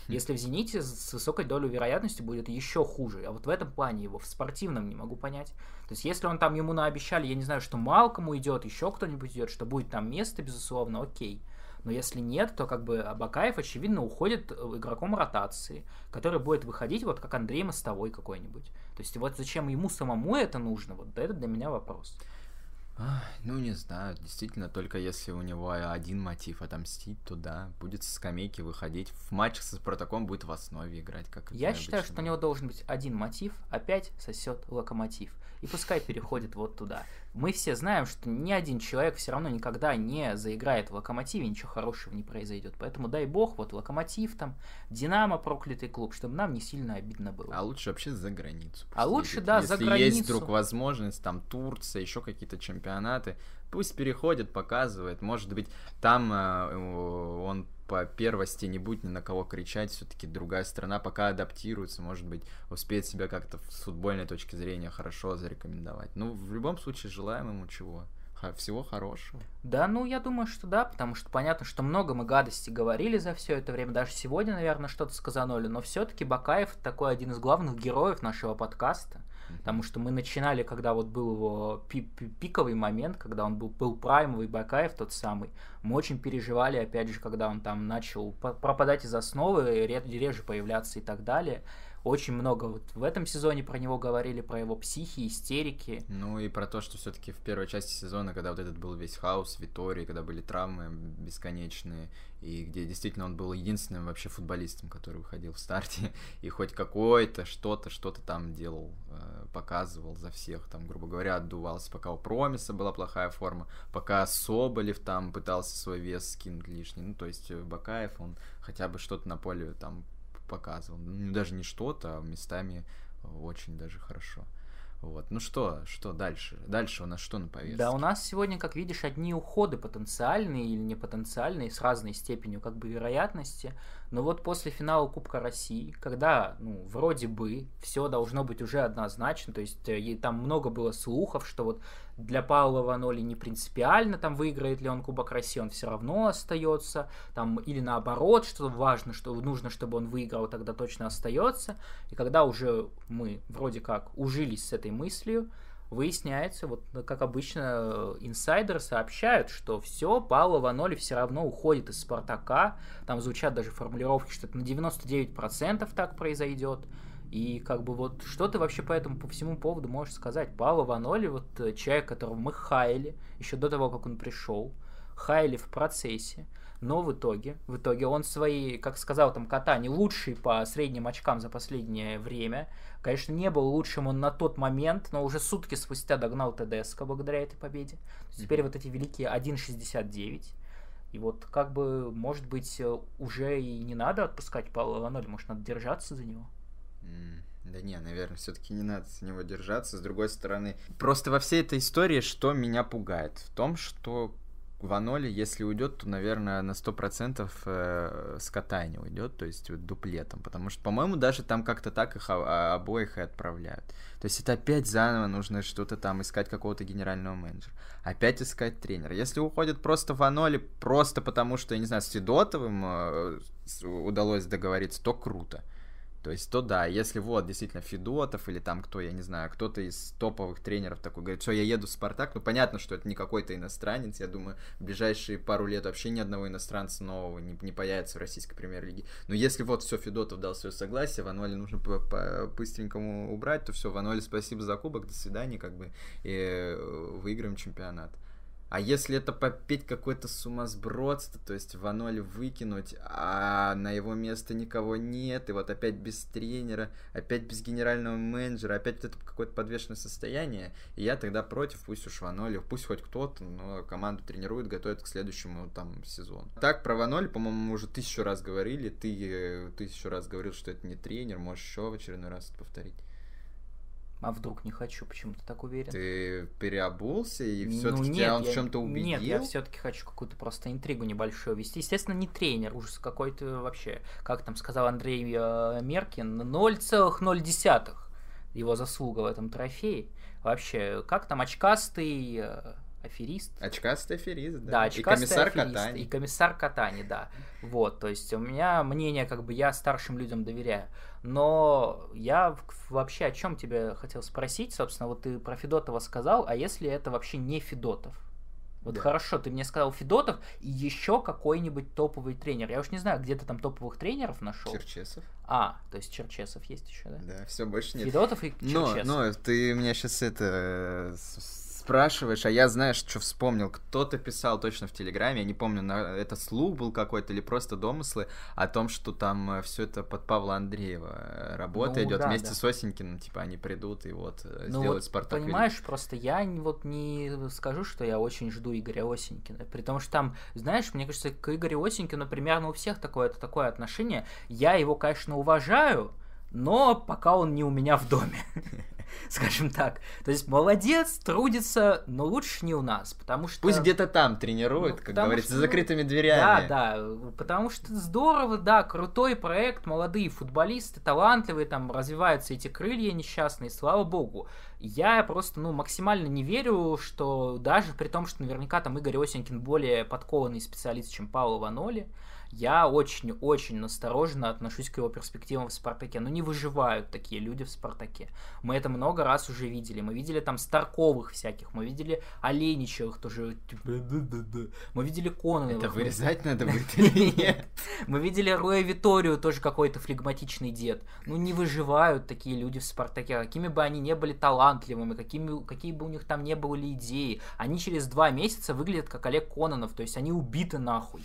Если в «Зените» с высокой долей вероятности будет еще хуже. А вот в этом плане его в спортивном не могу понять. То есть если он там ему наобещали, я не знаю, что Малкому идет, еще кто-нибудь идет, что будет там место, безусловно, окей. Но если нет, то как бы Абакаев, очевидно, уходит э, игроком ротации, который будет выходить вот как Андрей Мостовой какой-нибудь. То есть вот зачем ему самому это нужно, вот это для меня вопрос. Ну, не знаю, действительно, только если у него один мотив отомстить, то да, будет со скамейки выходить. В матчах со Спартаком будет в основе играть, как Я считаю, что у него должен быть один мотив, опять сосет локомотив. И пускай переходит вот туда. Мы все знаем, что ни один человек все равно никогда не заиграет в локомотиве, ничего хорошего не произойдет. Поэтому дай бог, вот локомотив там, Динамо проклятый клуб, чтобы нам не сильно обидно было. А лучше вообще за границу. А лучше, да, Если за границу. есть вдруг возможность, там Турция, еще какие-то чемпионаты, пусть переходит, показывает. Может быть, там э, он по первости не будет ни на кого кричать, все-таки другая страна пока адаптируется, может быть, успеет себя как-то с футбольной точки зрения хорошо зарекомендовать. Ну, в любом случае, желаем ему чего? всего хорошего. Да, ну я думаю, что да, потому что понятно, что много мы гадости говорили за все это время, даже сегодня, наверное, что-то сказанули, но все-таки Бакаев такой один из главных героев нашего подкаста. Потому что мы начинали, когда вот был его пи пиковый момент, когда он был, был праймовый Бакаев тот самый, мы очень переживали, опять же, когда он там начал пропадать из основы, реже появляться и так далее. Очень много вот в этом сезоне про него говорили, про его психи, истерики. Ну и про то, что все-таки в первой части сезона, когда вот этот был весь хаос, Витории, когда были травмы бесконечные, и где действительно он был единственным вообще футболистом, который выходил в старте, (laughs) и хоть какой-то что-то, что-то там делал, э, показывал за всех, там, грубо говоря, отдувался, пока у Промиса была плохая форма, пока Соболев там пытался свой вес скинуть лишний, ну, то есть э, Бакаев, он хотя бы что-то на поле там показывал. Ну, даже не что-то, а местами очень даже хорошо. Вот. Ну что, что дальше? Дальше у нас что на повестке? Да, у нас сегодня, как видишь, одни уходы потенциальные или непотенциальные, с разной степенью как бы вероятности. Но вот после финала Кубка России, когда, ну, вроде бы все должно быть уже однозначно, то есть э, там много было слухов, что вот для Паула Ваноли не принципиально, там выиграет ли он Кубок России, он все равно остается, там, или наоборот, что важно, что нужно, чтобы он выиграл, тогда точно остается. И когда уже мы вроде как ужились с этой мыслью, выясняется, вот как обычно, инсайдеры сообщают, что все, Пауло Ваноли все равно уходит из Спартака. Там звучат даже формулировки, что это на 99% так произойдет. И как бы вот что ты вообще по этому, по всему поводу можешь сказать? Пауло Ваноли, вот э, человек, которого мы хаяли еще до того, как он пришел, Хайли в процессе, но в итоге, в итоге он свои, как сказал там Катани, лучший по средним очкам за последнее время. Конечно, не был лучшим он на тот момент, но уже сутки спустя догнал ТДСК благодаря этой победе. Теперь вот эти великие 1.69. И вот как бы, может быть, уже и не надо отпускать Павла Ланоли, может, надо держаться за него. Да не, наверное, все-таки не надо за него держаться. С другой стороны, просто во всей этой истории, что меня пугает, в том, что Ваноли, если уйдет, то, наверное, на 100% э, с катания уйдет, то есть вот, дуплетом. Потому что, по-моему, даже там как-то так их обоих и отправляют. То есть это опять заново нужно что-то там искать какого-то генерального менеджера. Опять искать тренера. Если уходит просто Ваноли, просто потому что, я не знаю, с Федотовым э, удалось договориться, то круто. То есть, то да, если вот действительно Федотов или там кто, я не знаю, кто-то из топовых тренеров такой говорит, что я еду в Спартак, ну понятно, что это не какой-то иностранец, я думаю, в ближайшие пару лет вообще ни одного иностранца нового не, не появится в российской премьер-лиге. Но если вот все, Федотов дал свое согласие, Ваноли нужно по, по быстренькому убрать, то все, Ваноли, спасибо за кубок, до свидания, как бы, и э, выиграем чемпионат. А если это попеть какое-то сумасбродство, то есть в ноль выкинуть, а на его место никого нет, и вот опять без тренера, опять без генерального менеджера, опять вот это какое-то подвешенное состояние, и я тогда против, пусть уж Ваноль, пусть хоть кто-то, но команду тренирует, готовит к следующему там сезону. Так, про Ваноль, по-моему, мы уже тысячу раз говорили, ты э, тысячу раз говорил, что это не тренер, можешь еще в очередной раз это повторить. А вдруг не хочу, почему ты так уверен? Ты переобулся и все-таки ну, тебя он я, в чем-то убедил? Нет, я все-таки хочу какую-то просто интригу небольшую вести. Естественно, не тренер, ужас какой-то вообще. Как там сказал Андрей э, Меркин, 0,0 его заслуга в этом трофее. Вообще, как там очкастый э, аферист. Очкастый аферист, да. Да, очкастый и комиссар аферист, Катани. И комиссар Катани, да. Вот, то есть у меня мнение, как бы я старшим людям доверяю. Но я вообще о чем тебе хотел спросить, собственно, вот ты про Федотова сказал, а если это вообще не Федотов? Вот да. хорошо, ты мне сказал Федотов и еще какой-нибудь топовый тренер. Я уж не знаю, где ты там топовых тренеров нашел. Черчесов. А, то есть Черчесов есть еще, да? Да, все больше нет. Федотов и Черчесов. Но, но ты меня сейчас это спрашиваешь, а я, знаешь, что вспомнил? Кто-то писал точно в Телеграме, я не помню, на, это слух был какой-то или просто домыслы о том, что там э, все это под Павла Андреева э, работа ну, идет да, вместе да. с Осенькиным, типа они придут и вот э, ну, сделают вот, Спартак. Понимаешь, велик. просто я вот не скажу, что я очень жду Игоря Осенькина, при том, что там, знаешь, мне кажется, к Игорю Осенькину примерно у всех такое, это такое отношение. Я его, конечно, уважаю, но пока он не у меня в доме. (laughs) (laughs) скажем так. То есть молодец, трудится, но лучше не у нас, потому что... Пусть где-то там тренирует, ну, как говорится, что, за закрытыми дверями. Да, да, потому что здорово, да, крутой проект, молодые футболисты, талантливые, там развиваются эти крылья несчастные, слава богу. Я просто, ну, максимально не верю, что даже при том, что наверняка там Игорь Осенькин более подкованный специалист, чем Павло Ваноли, я очень-очень настороженно отношусь к его перспективам в «Спартаке». Ну, не выживают такие люди в «Спартаке». Мы это много раз уже видели. Мы видели там Старковых всяких, мы видели Оленичевых тоже. Мы видели Кононовых. Это вырезать надо (laughs) будет или нет? Мы видели Роя Виторию, тоже какой-то флегматичный дед. Ну, не выживают такие люди в «Спартаке». Какими бы они не были талантливыми, какими, какие бы у них там не были идеи, они через два месяца выглядят как Олег Кононов, то есть они убиты нахуй.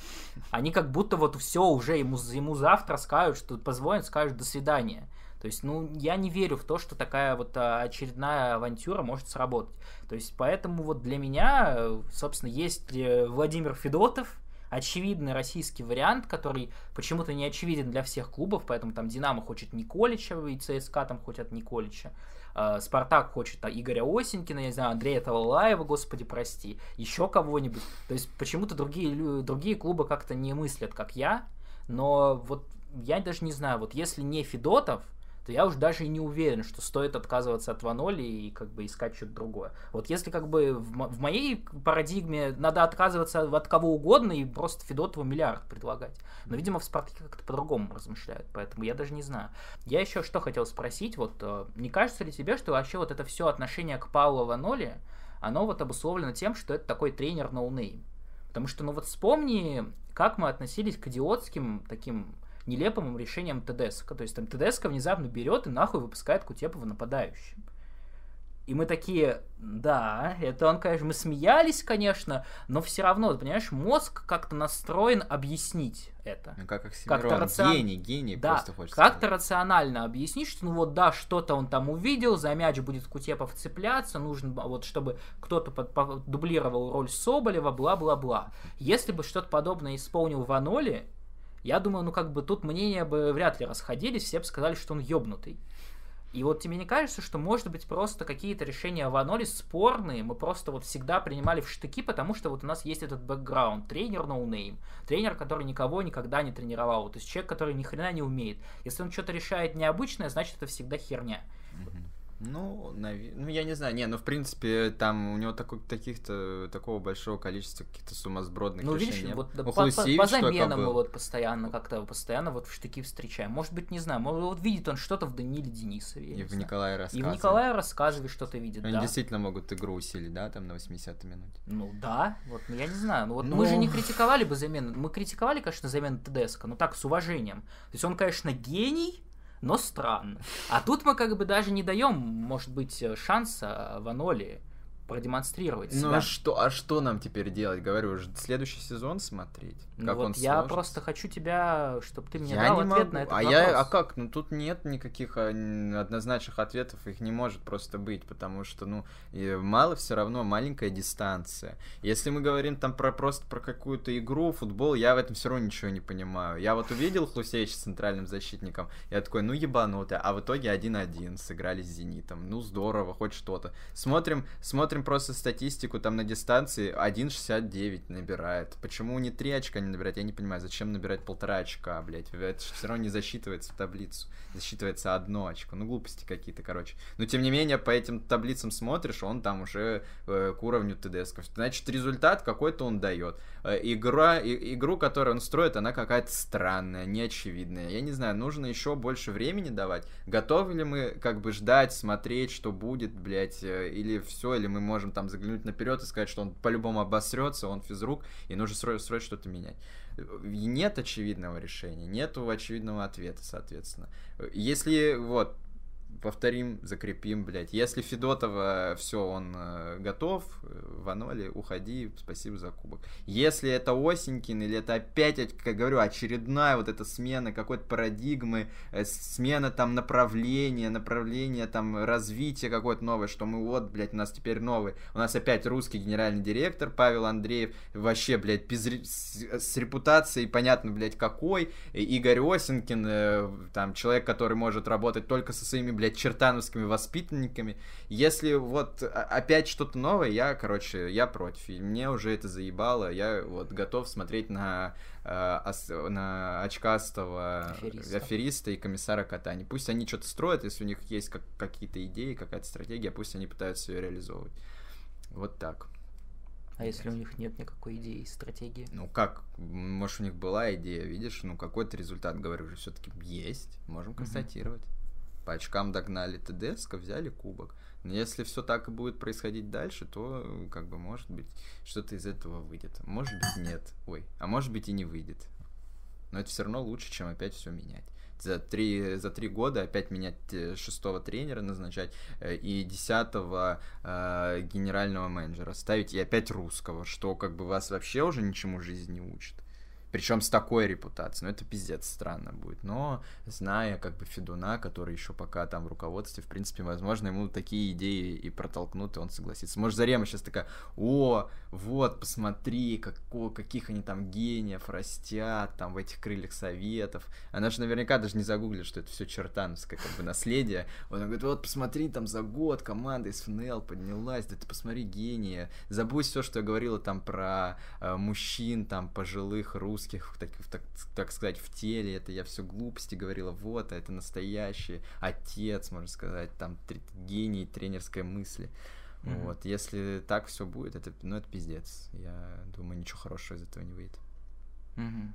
Они как будто вот все уже ему, ему завтра скажут, что позвонят, скажут до свидания. То есть, ну, я не верю в то, что такая вот а, очередная авантюра может сработать. То есть, поэтому вот для меня, собственно, есть э, Владимир Федотов, очевидный российский вариант, который почему-то не очевиден для всех клубов, поэтому там Динамо хочет Николича, и ЦСКА там хотят Николича. А, Спартак хочет а, Игоря Осенькина, я не знаю, Андрея Талалаева, господи, прости, еще кого-нибудь. То есть почему-то другие, другие клубы как-то не мыслят, как я, но вот я даже не знаю, вот если не Федотов, то я уже даже не уверен, что стоит отказываться от Ваноли и как бы искать что-то другое. Вот если как бы в, в моей парадигме надо отказываться от кого угодно и просто Федотову миллиард предлагать. Но, видимо, в Спартаке как-то по-другому размышляют, поэтому я даже не знаю. Я еще что хотел спросить, вот э, не кажется ли тебе, что вообще вот это все отношение к Паулу Ваноли, оно вот обусловлено тем, что это такой тренер noname? Потому что, ну вот вспомни, как мы относились к идиотским таким нелепым решениям Тедеско. То есть там Тедеско внезапно берет и нахуй выпускает Кутепова нападающим. И мы такие, да, это он, конечно, мы смеялись, конечно, но все равно, понимаешь, мозг как-то настроен объяснить это. Ну, как Оксимирон, как рацион... гений, гений да, просто хочется как-то сказать. рационально объяснить, что, ну вот, да, что-то он там увидел, за мяч будет Кутепов цепляться, нужно, вот, чтобы кто-то под, под, дублировал роль Соболева, бла-бла-бла. Если бы что-то подобное исполнил Ваноли, я думаю, ну, как бы тут мнения бы вряд ли расходились, все бы сказали, что он ёбнутый. И вот тебе не кажется, что, может быть, просто какие-то решения Ваноли спорные, мы просто вот всегда принимали в штыки, потому что вот у нас есть этот бэкграунд, тренер noname, ну тренер, который никого никогда не тренировал, то есть человек, который ни хрена не умеет. Если он что-то решает необычное, значит, это всегда херня. Mm-hmm. Ну, нав... ну, я не знаю, не, ну, в принципе, там у него такой, таких-то, такого большого количества каких-то сумасбродных ну, решений. видишь, вот по, по, по заменам мы вот постоянно как-то, постоянно вот в штыки встречаем. Может быть, не знаю, может, вот видит он что-то в Даниле Денисове. И в Николае Рассказове. И в Николае Рассказове что-то видит, Они да. действительно могут игру усилить, да, там на 80-й минуте. Ну, да, вот, ну, я не знаю, ну, вот ну... мы же не критиковали бы замену, мы критиковали, конечно, замену ТДСК, но так, с уважением. То есть он, конечно, гений, но странно. А тут мы как бы даже не даем, может быть, шанса Ваноли продемонстрировать себя. Ну а что, а что нам теперь делать? Говорю, следующий сезон смотреть. Ну как вот он я сложится. просто хочу тебя, чтобы ты мне я дал не ответ могу. на этот а вопрос. Я, а как? Ну тут нет никаких а, однозначных ответов, их не может просто быть, потому что, ну, мало все равно, маленькая дистанция. Если мы говорим там про просто про какую-то игру, футбол, я в этом все равно ничего не понимаю. Я вот увидел Хлусевича с центральным защитником, я такой, ну ебанутый, а в итоге 1-1 сыграли с Зенитом. Ну здорово, хоть что-то. Смотрим, смотрим просто статистику статистику там на дистанции 1.69 набирает. Почему не 3 очка не набирать, я не понимаю. Зачем набирать полтора очка, блядь? Это все равно не засчитывается в таблицу. Засчитывается одно очко. Ну, глупости какие-то, короче. Но, тем не менее, по этим таблицам смотришь, он там уже э, к уровню ТДСков. Значит, результат какой-то он дает. Э, игра, и, игру, которую он строит, она какая-то странная, неочевидная. Я не знаю, нужно еще больше времени давать. Готовы ли мы как бы ждать, смотреть, что будет, блядь, э, или все, или мы можем там заглянуть наперед и сказать, что он по-любому обосрется, он физрук, и нужно строить что-то менять. Нет очевидного решения, нету очевидного ответа, соответственно. Если вот повторим, закрепим, блядь. Если Федотова все, он э, готов, э, Ваноли, уходи, спасибо за кубок. Если это Осенькин, или это опять, как говорю, очередная вот эта смена какой-то парадигмы, э, смена там направления, направления там развития какое-то новое, что мы вот, блядь, у нас теперь новый, у нас опять русский генеральный директор Павел Андреев, вообще, блядь, без, с, с репутацией, понятно, блядь, какой, Игорь Осенькин, э, там, человек, который может работать только со своими, блядь, чертановскими воспитанниками. Если вот опять что-то новое, я, короче, я против. И мне уже это заебало. Я вот готов смотреть на, э, на очкастого афериста. афериста и комиссара Катани. Пусть они что-то строят, если у них есть как, какие-то идеи, какая-то стратегия, пусть они пытаются ее реализовывать. Вот так. А если у них нет никакой идеи и стратегии? Ну как, может у них была идея, видишь, ну какой-то результат, говорю же, все-таки есть, можем констатировать. Угу по очкам догнали ТДСК, взяли кубок. Но если все так и будет происходить дальше, то, как бы, может быть, что-то из этого выйдет. Может быть, нет. Ой, а может быть и не выйдет. Но это все равно лучше, чем опять все менять. За три, за три года опять менять э, шестого тренера назначать э, и десятого э, генерального менеджера ставить, и опять русского, что как бы вас вообще уже ничему жизнь не учит. Причем с такой репутацией. Ну, это пиздец странно будет. Но, зная как бы Федуна, который еще пока там в руководстве, в принципе, возможно, ему такие идеи и протолкнут, и он согласится. Может, Зарема сейчас такая, о, вот, посмотри, как, о, каких они там гениев растят, там, в этих крыльях советов. Она же наверняка даже не загуглит, что это все чертановское как бы наследие. Он говорит, вот, посмотри, там за год команда из ФНЛ поднялась, да ты посмотри, гения. Забудь все, что я говорила там про э, мужчин, там, пожилых, русских, русских, так, так, так сказать, в теле, это я все глупости говорила, вот, а это настоящий отец, можно сказать, там, гений тренерской мысли. Mm-hmm. Вот, если так все будет, это, ну, это пиздец. Я думаю, ничего хорошего из этого не выйдет. Mm-hmm.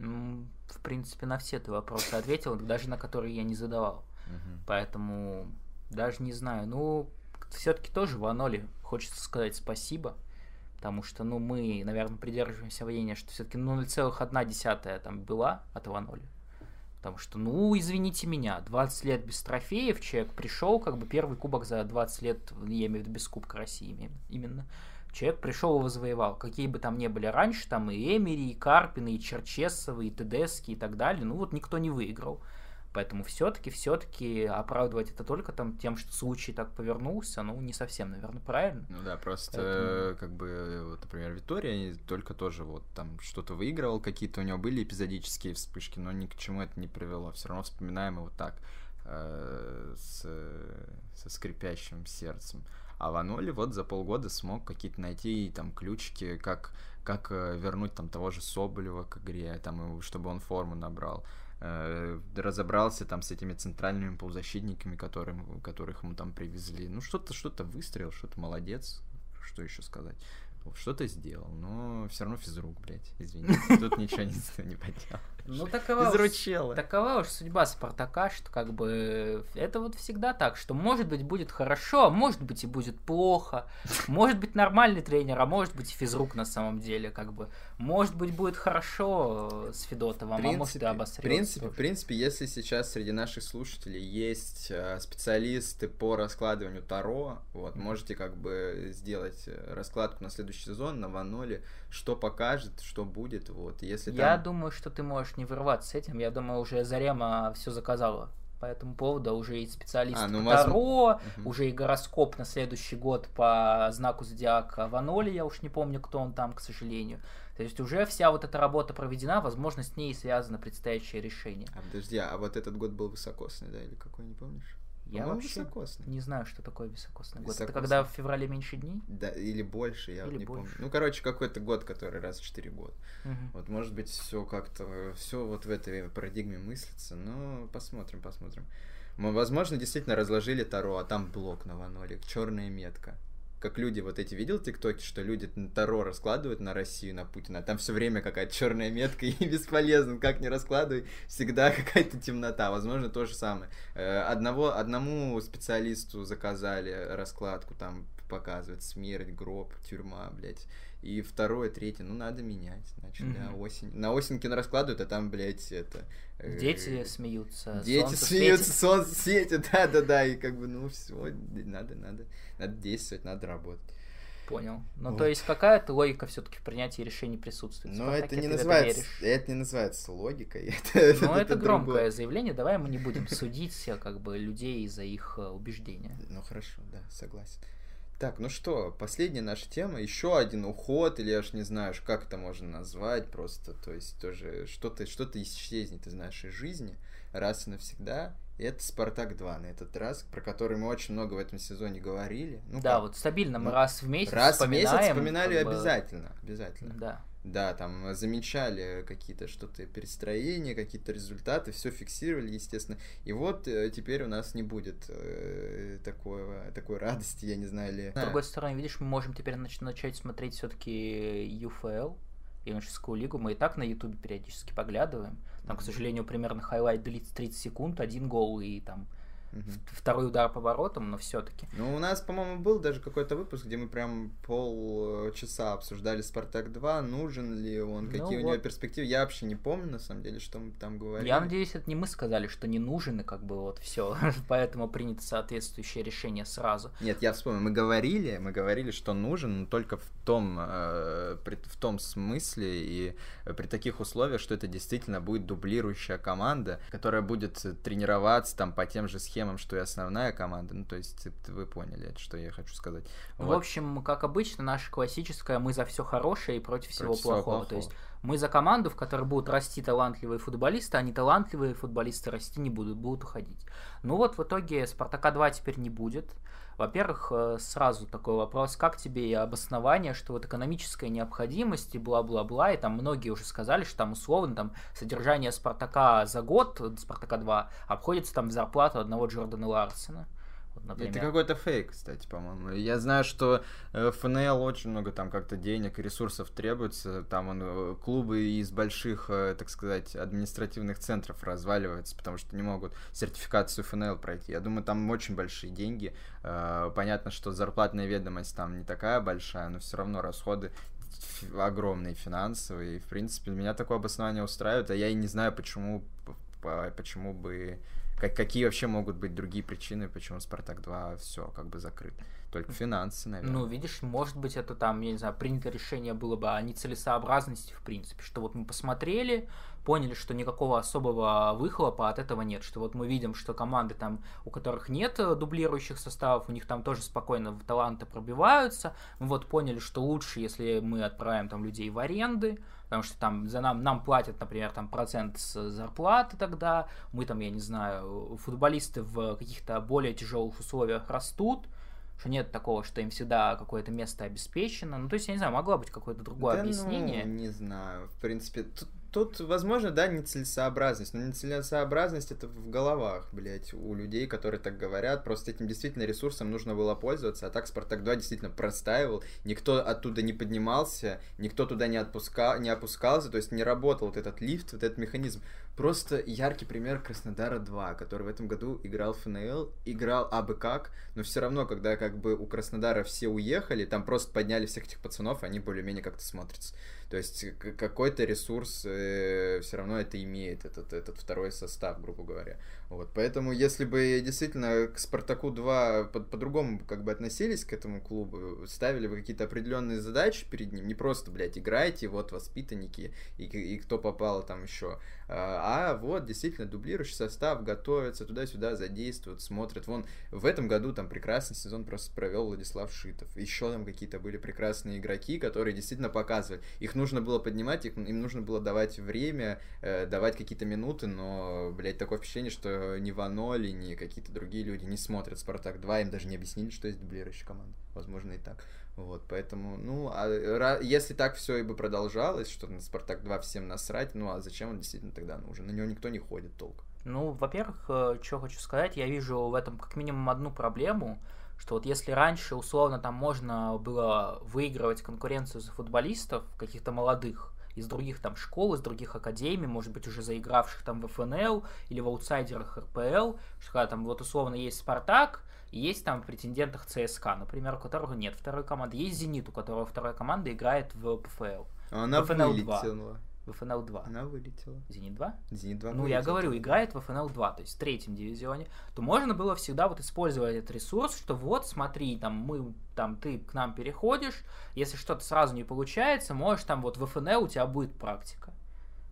Ну, в принципе, на все ты вопросы ответил, даже на которые я не задавал. Mm-hmm. Поэтому даже не знаю. Ну, все-таки тоже Ваноли хочется сказать спасибо потому что, ну, мы, наверное, придерживаемся мнения, что все-таки ну, 0,1 там была от 2-0. Потому что, ну, извините меня, 20 лет без трофеев, человек пришел, как бы первый кубок за 20 лет, я имею в виду без Кубка России именно. Человек пришел и завоевал. Какие бы там ни были раньше, там и Эмери, и Карпины, и Черчесовы, и Тедески и так далее, ну вот никто не выиграл. Поэтому все-таки, все-таки оправдывать это только там тем, что случай так повернулся, ну, не совсем, наверное, правильно. Ну да, просто, Поэтому... как бы, вот, например, Витория только тоже вот там что-то выигрывал, какие-то у него были эпизодические вспышки, но ни к чему это не привело. Все равно вспоминаем его так, э, с, со скрипящим сердцем. А Ваноли вот за полгода смог какие-то найти там ключики, как, как э, вернуть там того же Соболева к игре, там, чтобы он форму набрал. Э, разобрался там с этими центральными полузащитниками, которым, которых ему там привезли. Ну, что-то, что-то выстрелил, что-то молодец. Что еще сказать? Что-то сделал, но все равно физрук, блядь, извините. Тут ничего не (laughs) поделал. Ну, такова уж, такова уж судьба Спартака, что как бы это вот всегда так, что может быть будет хорошо, а может быть и будет плохо, может быть нормальный тренер, а может быть и физрук на самом деле, как бы, может быть будет хорошо с Федотовым, принципе, а может и обосрется. В принципе, в принципе, если сейчас среди наших слушателей есть э, специалисты по раскладыванию Таро, вот, можете как бы сделать э, раскладку на следующий сезон на Ваноле, что покажет, что будет, вот, если там... Я думаю, что ты можешь не вырываться с этим, я думаю, уже Зарема все заказала по этому поводу, уже и специалист а, ну, по Таро, угу. уже и гороскоп на следующий год по знаку зодиака Ваноли, я уж не помню, кто он там, к сожалению. То есть уже вся вот эта работа проведена, возможно, с ней связано предстоящее решение. А подожди, а вот этот год был высокосный, да, или какой, не помнишь? Я вообще високосный. не знаю, что такое високосный год. Високосный. Это когда в феврале меньше дней? Да, или больше, я или не больше. помню. Ну, короче, какой-то год, который раз в 4 года. Угу. Вот, может быть, все как-то, все вот в этой парадигме мыслится, но посмотрим, посмотрим. Мы, возможно, действительно разложили Таро, а там блок на ваноле, черная метка как люди вот эти видел тиктоки, что люди Таро раскладывают на Россию, на Путина, а там все время какая-то черная метка (laughs) и бесполезно, как не раскладывай, всегда какая-то темнота. Возможно, то же самое. Э, одного, одному специалисту заказали раскладку, там показывать смерть, гроб, тюрьма, блядь. И второе, третье, ну надо менять. Значит, mm-hmm. да, осень. На осень кино раскладывают, а там, блядь, это. Э, Дети смеются. Дети солнце смеются, светит. солнце светит, да, да, да. И как бы, ну, все, надо, надо, надо действовать, надо работать. Понял. Ну, вот. то есть какая-то логика все-таки в принятии решений присутствует. Но это не называется, это не называется логикой. (laughs) Это, Но это, это громкое другое. заявление. Давай мы не будем судить как бы людей за их э, убеждения. Ну хорошо, да, согласен. Так, ну что, последняя наша тема, еще один уход, или я уж не знаю, как это можно назвать, просто, то есть тоже что-то что исчезнет из нашей жизни раз и навсегда. И это Спартак 2 на этот раз, про который мы очень много в этом сезоне говорили. Ну, да, как? вот стабильно мы ну, раз в месяц раз в месяц вспоминали обязательно, бы... обязательно. Да. Да, там замечали какие-то что-то перестроения, какие-то результаты, все фиксировали, естественно. И вот э, теперь у нас не будет э, такого, такой радости, я не знаю ли. С другой стороны, видишь, мы можем теперь нач- начать смотреть все-таки ЮФЛ, юношескую лигу. Мы и так на Ютубе периодически поглядываем. Там, к сожалению, примерно highlight длится 30 секунд, один гол и там Угу. Второй удар по воротам, но все-таки. Ну, у нас, по-моему, был даже какой-то выпуск, где мы прям полчаса обсуждали Спартак 2, нужен ли он, какие ну, у вот. него перспективы. Я вообще не помню, на самом деле, что мы там говорили. Я надеюсь, это не мы сказали, что не нужен, и как бы вот все. (laughs) Поэтому принято соответствующее решение сразу. Нет, я вспомнил, мы говорили, мы говорили, что нужен, но только в том, э, при, в том смысле и при таких условиях, что это действительно будет дублирующая команда, которая будет тренироваться там по тем же схемам, темам, что и основная команда. Ну, то есть, вы поняли, что я хочу сказать. Ну, вот. В общем, как обычно, наша классическая мы за все хорошее и против, против всего, плохого. плохого. То есть мы за команду, в которой будут расти талантливые футболисты, а не талантливые футболисты расти не будут, будут уходить. Ну вот в итоге Спартака 2 теперь не будет. Во-первых, э, сразу такой вопрос, как тебе и обоснование, что вот экономическая необходимость и бла-бла-бла, и там многие уже сказали, что там условно там содержание Спартака за год, Спартака 2, обходится там в зарплату одного Джордана Ларсена например. Это какой-то фейк, кстати, по-моему. Я знаю, что э, ФНЛ очень много там как-то денег и ресурсов требуется. Там он, э, клубы из больших, э, так сказать, административных центров разваливаются, потому что не могут сертификацию ФНЛ пройти. Я думаю, там очень большие деньги. Понятно, что зарплатная ведомость там не такая большая, но все равно расходы огромные финансовые. И, в принципе, меня такое обоснование устраивает, а я и не знаю, почему почему бы как, какие вообще могут быть другие причины, почему Спартак 2 все как бы закрыт? Только финансы, наверное. Ну, видишь, может быть, это там, я не знаю, принято решение было бы о нецелесообразности, в принципе, что вот мы посмотрели, поняли, что никакого особого выхлопа от этого нет, что вот мы видим, что команды там, у которых нет э, дублирующих составов, у них там тоже спокойно таланты пробиваются, мы вот поняли, что лучше, если мы отправим там людей в аренды, потому что там за нам, нам платят, например, там процент с зарплаты тогда, мы там, я не знаю, футболисты в каких-то более тяжелых условиях растут, что нет такого, что им всегда какое-то место обеспечено. Ну, то есть, я не знаю, могло быть какое-то другое да, объяснение. Ну, не знаю. В принципе, тут, тут, возможно, да, нецелесообразность. Но нецелесообразность это в головах, блядь, у людей, которые так говорят. Просто этим действительно ресурсом нужно было пользоваться. А так Спартак 2 действительно простаивал. Никто оттуда не поднимался, никто туда не, отпускал, не опускался. То есть не работал вот этот лифт, вот этот механизм. Просто яркий пример Краснодара 2, который в этом году играл ФНЛ, играл абы как, но все равно, когда как бы у Краснодара все уехали, там просто подняли всех этих пацанов, они более-менее как-то смотрятся. То есть какой-то ресурс э, все равно это имеет, этот, этот второй состав, грубо говоря. Вот, поэтому, если бы действительно к Спартаку 2 по- по-другому как бы относились к этому клубу, ставили бы какие-то определенные задачи перед ним, не просто, блядь, играйте, вот воспитанники и, и кто попало там еще, а, а вот действительно дублирующий состав готовится туда-сюда, задействуют, смотрят. Вон в этом году там прекрасный сезон просто провел Владислав Шитов. Еще там какие-то были прекрасные игроки, которые действительно показывали. Их нужно было поднимать, их, им нужно было давать время, э, давать какие-то минуты, но, блядь, такое впечатление, что ни Ваноли, ни какие-то другие люди не смотрят Спартак 2, им даже не объяснили, что есть дублирующая команда. Возможно, и так. Вот, поэтому, ну, а если так все и бы продолжалось, что на Спартак 2 всем насрать, ну, а зачем он действительно тогда нужен? На него никто не ходит толк. Ну, во-первых, э, что хочу сказать, я вижу в этом как минимум одну проблему, что вот если раньше, условно, там можно было выигрывать конкуренцию за футболистов, каких-то молодых, из других там школ, из других академий, может быть, уже заигравших там в ФНЛ или в аутсайдерах РПЛ, что когда там вот условно есть Спартак, есть там в претендентах ЦСКА, например, у которого нет второй команды. Есть Зенит, у которого вторая команда играет в ПФЛ. Она ФНЛ 2. В ФНЛ 2. Она вылетела. Зенит 2? Зенит 2 Ну, я говорю, играет в ФНЛ 2, то есть в третьем дивизионе, то можно было всегда вот использовать этот ресурс, что вот, смотри, там мы, там ты к нам переходишь, если что-то сразу не получается, можешь там вот в ФНЛ у тебя будет практика.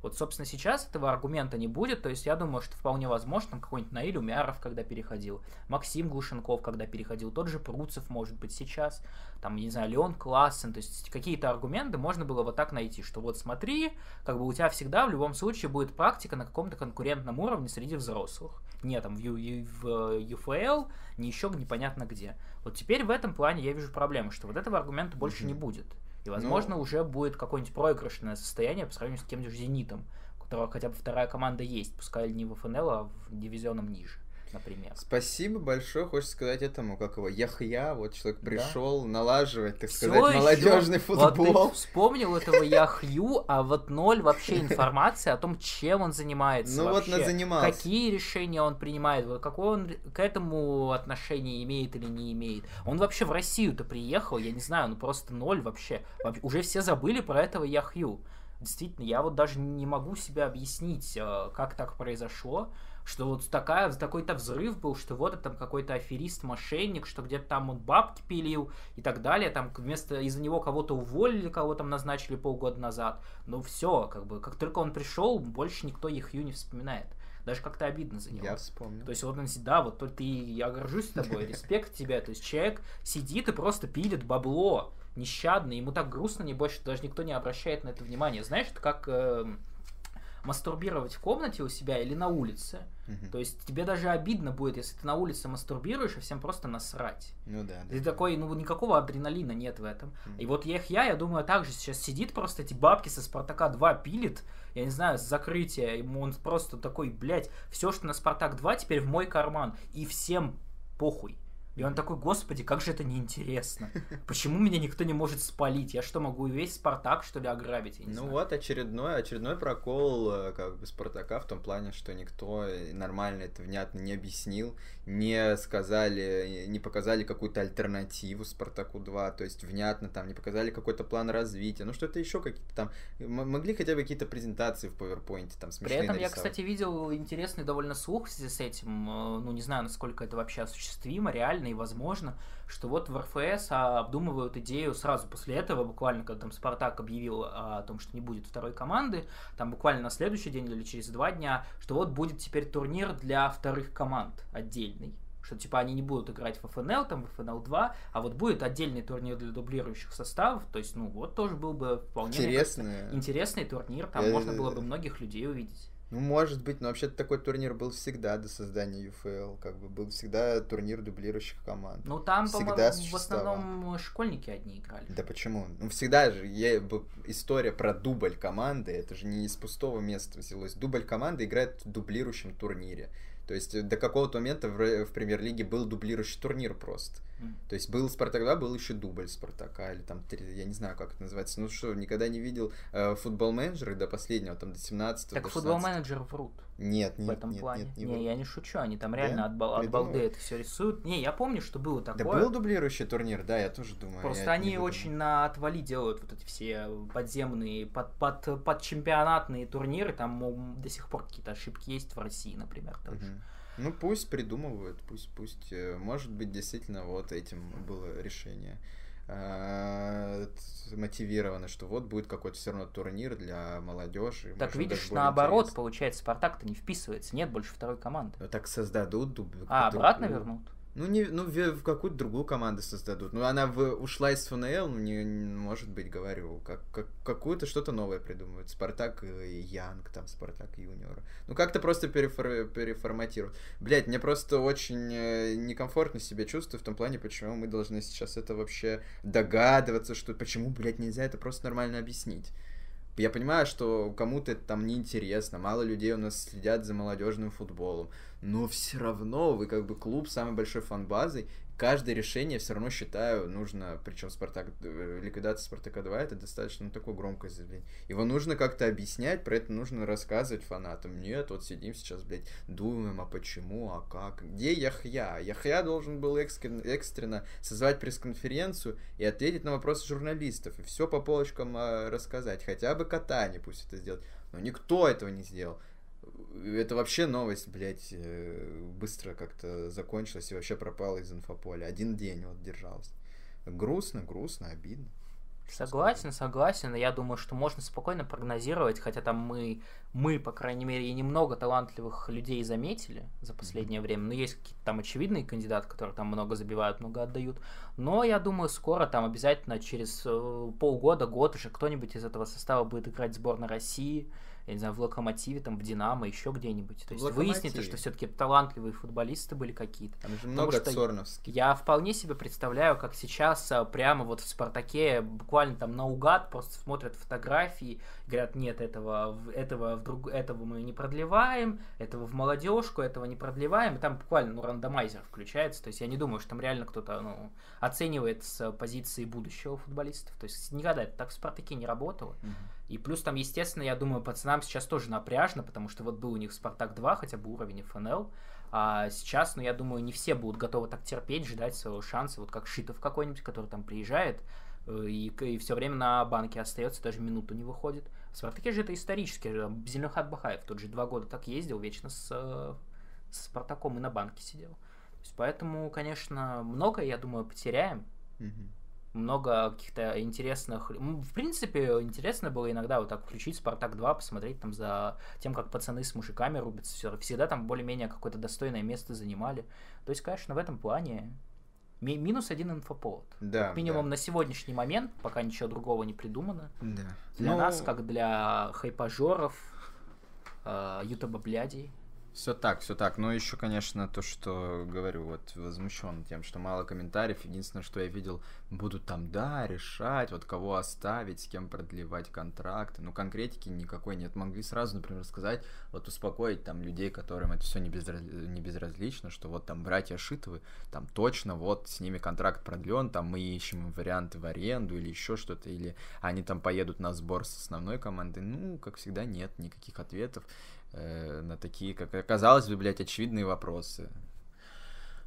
Вот, собственно, сейчас этого аргумента не будет, то есть я думаю, что вполне возможно, там какой-нибудь Наиль Умяров, когда переходил, Максим Глушенков, когда переходил, тот же Пруцев, может быть, сейчас, там, не знаю, Леон Классен, то есть какие-то аргументы можно было вот так найти, что вот смотри, как бы у тебя всегда в любом случае будет практика на каком-то конкурентном уровне среди взрослых. Не там в, Ю, в ЮФЛ, не еще непонятно где. Вот теперь в этом плане я вижу проблему, что вот этого аргумента больше mm-hmm. не будет. И, возможно, ну... уже будет какое-нибудь проигрышное состояние по сравнению с тем же «Зенитом», у которого хотя бы вторая команда есть, пускай не в ФНЛ, а в дивизионом ниже например. Спасибо большое, хочется сказать этому, как его, Яхья, вот человек пришел да. налаживать, так Всё сказать, молодежный футбол. Вот ты (laughs) вспомнил этого Яхью, а вот ноль вообще информации о том, чем он занимается Ну вообще, вот занимался. Какие решения он принимает, вот какое он к этому отношение имеет или не имеет. Он вообще в Россию-то приехал, я не знаю, ну просто ноль вообще. Уже все забыли про этого Яхью. Действительно, я вот даже не могу себе объяснить, э, как так произошло что вот такая, такой-то взрыв был, что вот это там какой-то аферист, мошенник, что где-то там он бабки пилил и так далее, там вместо из-за него кого-то уволили, кого там назначили полгода назад. Ну все, как бы, как только он пришел, больше никто Яхью не вспоминает. Даже как-то обидно за него. Я вспомнил. То есть вот он, да, вот ты, я горжусь тобой, респект тебе. То есть человек сидит и просто пилит бабло нещадно, ему так грустно, не больше даже никто не обращает на это внимание. Знаешь, это как э, мастурбировать в комнате у себя или на улице. Угу. То есть тебе даже обидно будет, если ты на улице мастурбируешь, и всем просто насрать. Ну да. Ты да. такой, ну никакого адреналина нет в этом. Угу. И вот я, я, я думаю, также сейчас сидит просто эти бабки со Спартака 2 пилит, я не знаю, с закрытия, ему он просто такой, блядь, все, что на Спартак 2 теперь в мой карман, и всем похуй. И он такой, господи, как же это неинтересно. Почему меня никто не может спалить? Я что, могу весь Спартак, что ли, ограбить? Ну знаю. вот очередной, очередной прокол э, как бы Спартака в том плане, что никто нормально это внятно не объяснил, не сказали, не показали какую-то альтернативу Спартаку 2, то есть внятно там не показали какой-то план развития, ну что-то еще какие-то там, могли хотя бы какие-то презентации в PowerPoint там При смешные этом я, нарисовать. кстати, видел интересный довольно слух в связи с этим. э, Ну, не знаю, насколько это вообще осуществимо, реально и возможно, что вот в РФС а, обдумывают идею сразу после этого, буквально, когда там Спартак объявил а, о том, что не будет второй команды, там буквально на следующий день или через два дня, что вот будет теперь турнир для вторых команд отдельный. Что типа они не будут играть в ФНЛ, там в ФНЛ 2, а вот будет отдельный турнир для дублирующих составов. То есть, ну, вот тоже был бы вполне кажется, Интересно. интересный турнир, там Я- можно было бы многих людей увидеть. Ну, может быть, но вообще-то такой турнир был всегда до создания UFL, как бы был всегда турнир дублирующих команд. Ну, там, Всегда по-моему, в основном школьники одни играли. Да почему? Ну всегда же я, история про дубль команды, это же не из пустого места взялось. Дубль команды играет в дублирующем турнире. То есть э, до какого-то момента в, в премьер-лиге был дублирующий турнир просто. М. То есть был Спартак 2, был еще дубль Спартака, или там, я не знаю, как это называется. Ну что, никогда не видел э, футбол менеджеры до последнего, там до 17 Так футбол 16. менеджер врут Нет, нет, в этом нет, плане. нет, не, не я не шучу, они там Да? реально от, бал- от балды это все рисуют. Не, я помню, что было Да такое. был дублирующий турнир, да, я тоже думаю. Просто они очень на отвали делают вот эти все подземные, под, под, под чемпионатные турниры, там до сих пор какие-то ошибки есть в России, например, тоже. Мгм. Ну пусть придумывают, пусть, пусть, э, может быть, действительно вот этим было решение а, мотивировано, что вот будет какой-то все равно турнир для молодежи. Так может, видишь, наоборот, интересно. получается, Спартак-то не вписывается, нет больше второй команды. Ну, так создадут дуб- А, обратно вернут? Ну, не, ну в, в какую-то другую команду создадут. Ну, она в, ушла из ФНЛ, ну, не, может быть, говорю, как, как, какую-то что-то новое придумывают. Спартак и Янг, там, Спартак Юниор. Ну, как-то просто перефор- переформатируют. Блять, мне просто очень э, некомфортно себя чувствую в том плане, почему мы должны сейчас это вообще догадываться, что почему, блядь, нельзя это просто нормально объяснить. Я понимаю, что кому-то это там неинтересно, мало людей у нас следят за молодежным футболом, но все равно вы как бы клуб с самой большой фан-базой, каждое решение все равно считаю нужно, причем Спартак, э, ликвидация Спартака 2 это достаточно ну, такое громкое заявление. Его нужно как-то объяснять, про это нужно рассказывать фанатам. Нет, вот сидим сейчас, блядь, думаем, а почему, а как, где Яхья? Яхья должен был экстренно, экстренно созвать пресс-конференцию и ответить на вопросы журналистов, и все по полочкам а, рассказать. Хотя бы Катани пусть это сделает. Но никто этого не сделал. Это вообще новость, блядь, э, быстро как-то закончилась и вообще пропала из инфополя. Один день вот держалась. Грустно, грустно, обидно. Согласен, согласен. Я думаю, что можно спокойно прогнозировать, хотя там мы, мы, по крайней мере, и немного талантливых людей заметили за последнее время. Но есть какие-то там очевидные кандидаты, которые там много забивают, много отдают. Но я думаю, скоро там обязательно через э, полгода, год уже кто-нибудь из этого состава будет играть в сборной России. Я не знаю, в Локомотиве, там, в Динамо, еще где-нибудь. То В есть выяснится, «Локомотиве». что все-таки талантливые футболисты были какие-то. Там же много что цорновских. Я вполне себе представляю, как сейчас а, прямо вот в Спартаке буквально там наугад просто смотрят фотографии, говорят, нет, этого, этого, в друг, этого мы не продлеваем, этого в молодежку, этого не продлеваем, и там буквально ну, рандомайзер включается, то есть я не думаю, что там реально кто-то ну, оценивает с позиции будущего футболистов, то есть никогда это так в Спартаке не работало. Мгм. И плюс там, естественно, я думаю, пацанам сейчас тоже напряжно, потому что вот был у них Спартак 2, хотя бы уровень ФНЛ. А сейчас, ну, я думаю, не все будут готовы так терпеть, ждать своего шанса, вот как Шитов какой-нибудь, который там приезжает э, и, все время на банке остается, даже минуту не выходит. В Спартаке же это исторически. э, Зеленхат Бахаев тот же два года так ездил, вечно с, э, с Спартаком и на банке сидел. То есть, поэтому, конечно, многое, я думаю, потеряем Мгм. Много каких-то интересных... В принципе, интересно было иногда вот так включить «Спартак 2», посмотреть там за тем, как пацаны с мужиками рубятся. Всё- Всегда там более-менее какое-то достойное место занимали. То есть, конечно, в этом плане ми- минус один инфоповод. Да, Как минимум да. на сегодняшний момент, пока ничего другого не придумано. Да. Для Ну, нас, как для хайпажоров, э, ютуба блядей, Все так, все так. Но еще, конечно, то, что говорю, вот возмущен тем, что мало комментариев. Единственное, что я видел, будут там, да, решать, вот кого оставить, с кем продлевать контракты. Ну, конкретики никакой нет. Могли сразу, например, сказать, вот успокоить там людей, которым это все не, безраз... не безразлично, что вот там братья Шитовы, там точно вот с ними контракт продлен, там мы ищем варианты в аренду или еще что-то, или они там поедут на сбор с основной командой. Ну, как всегда, нет никаких ответов э, на такие, как оказалось бы, блядь, очевидные вопросы.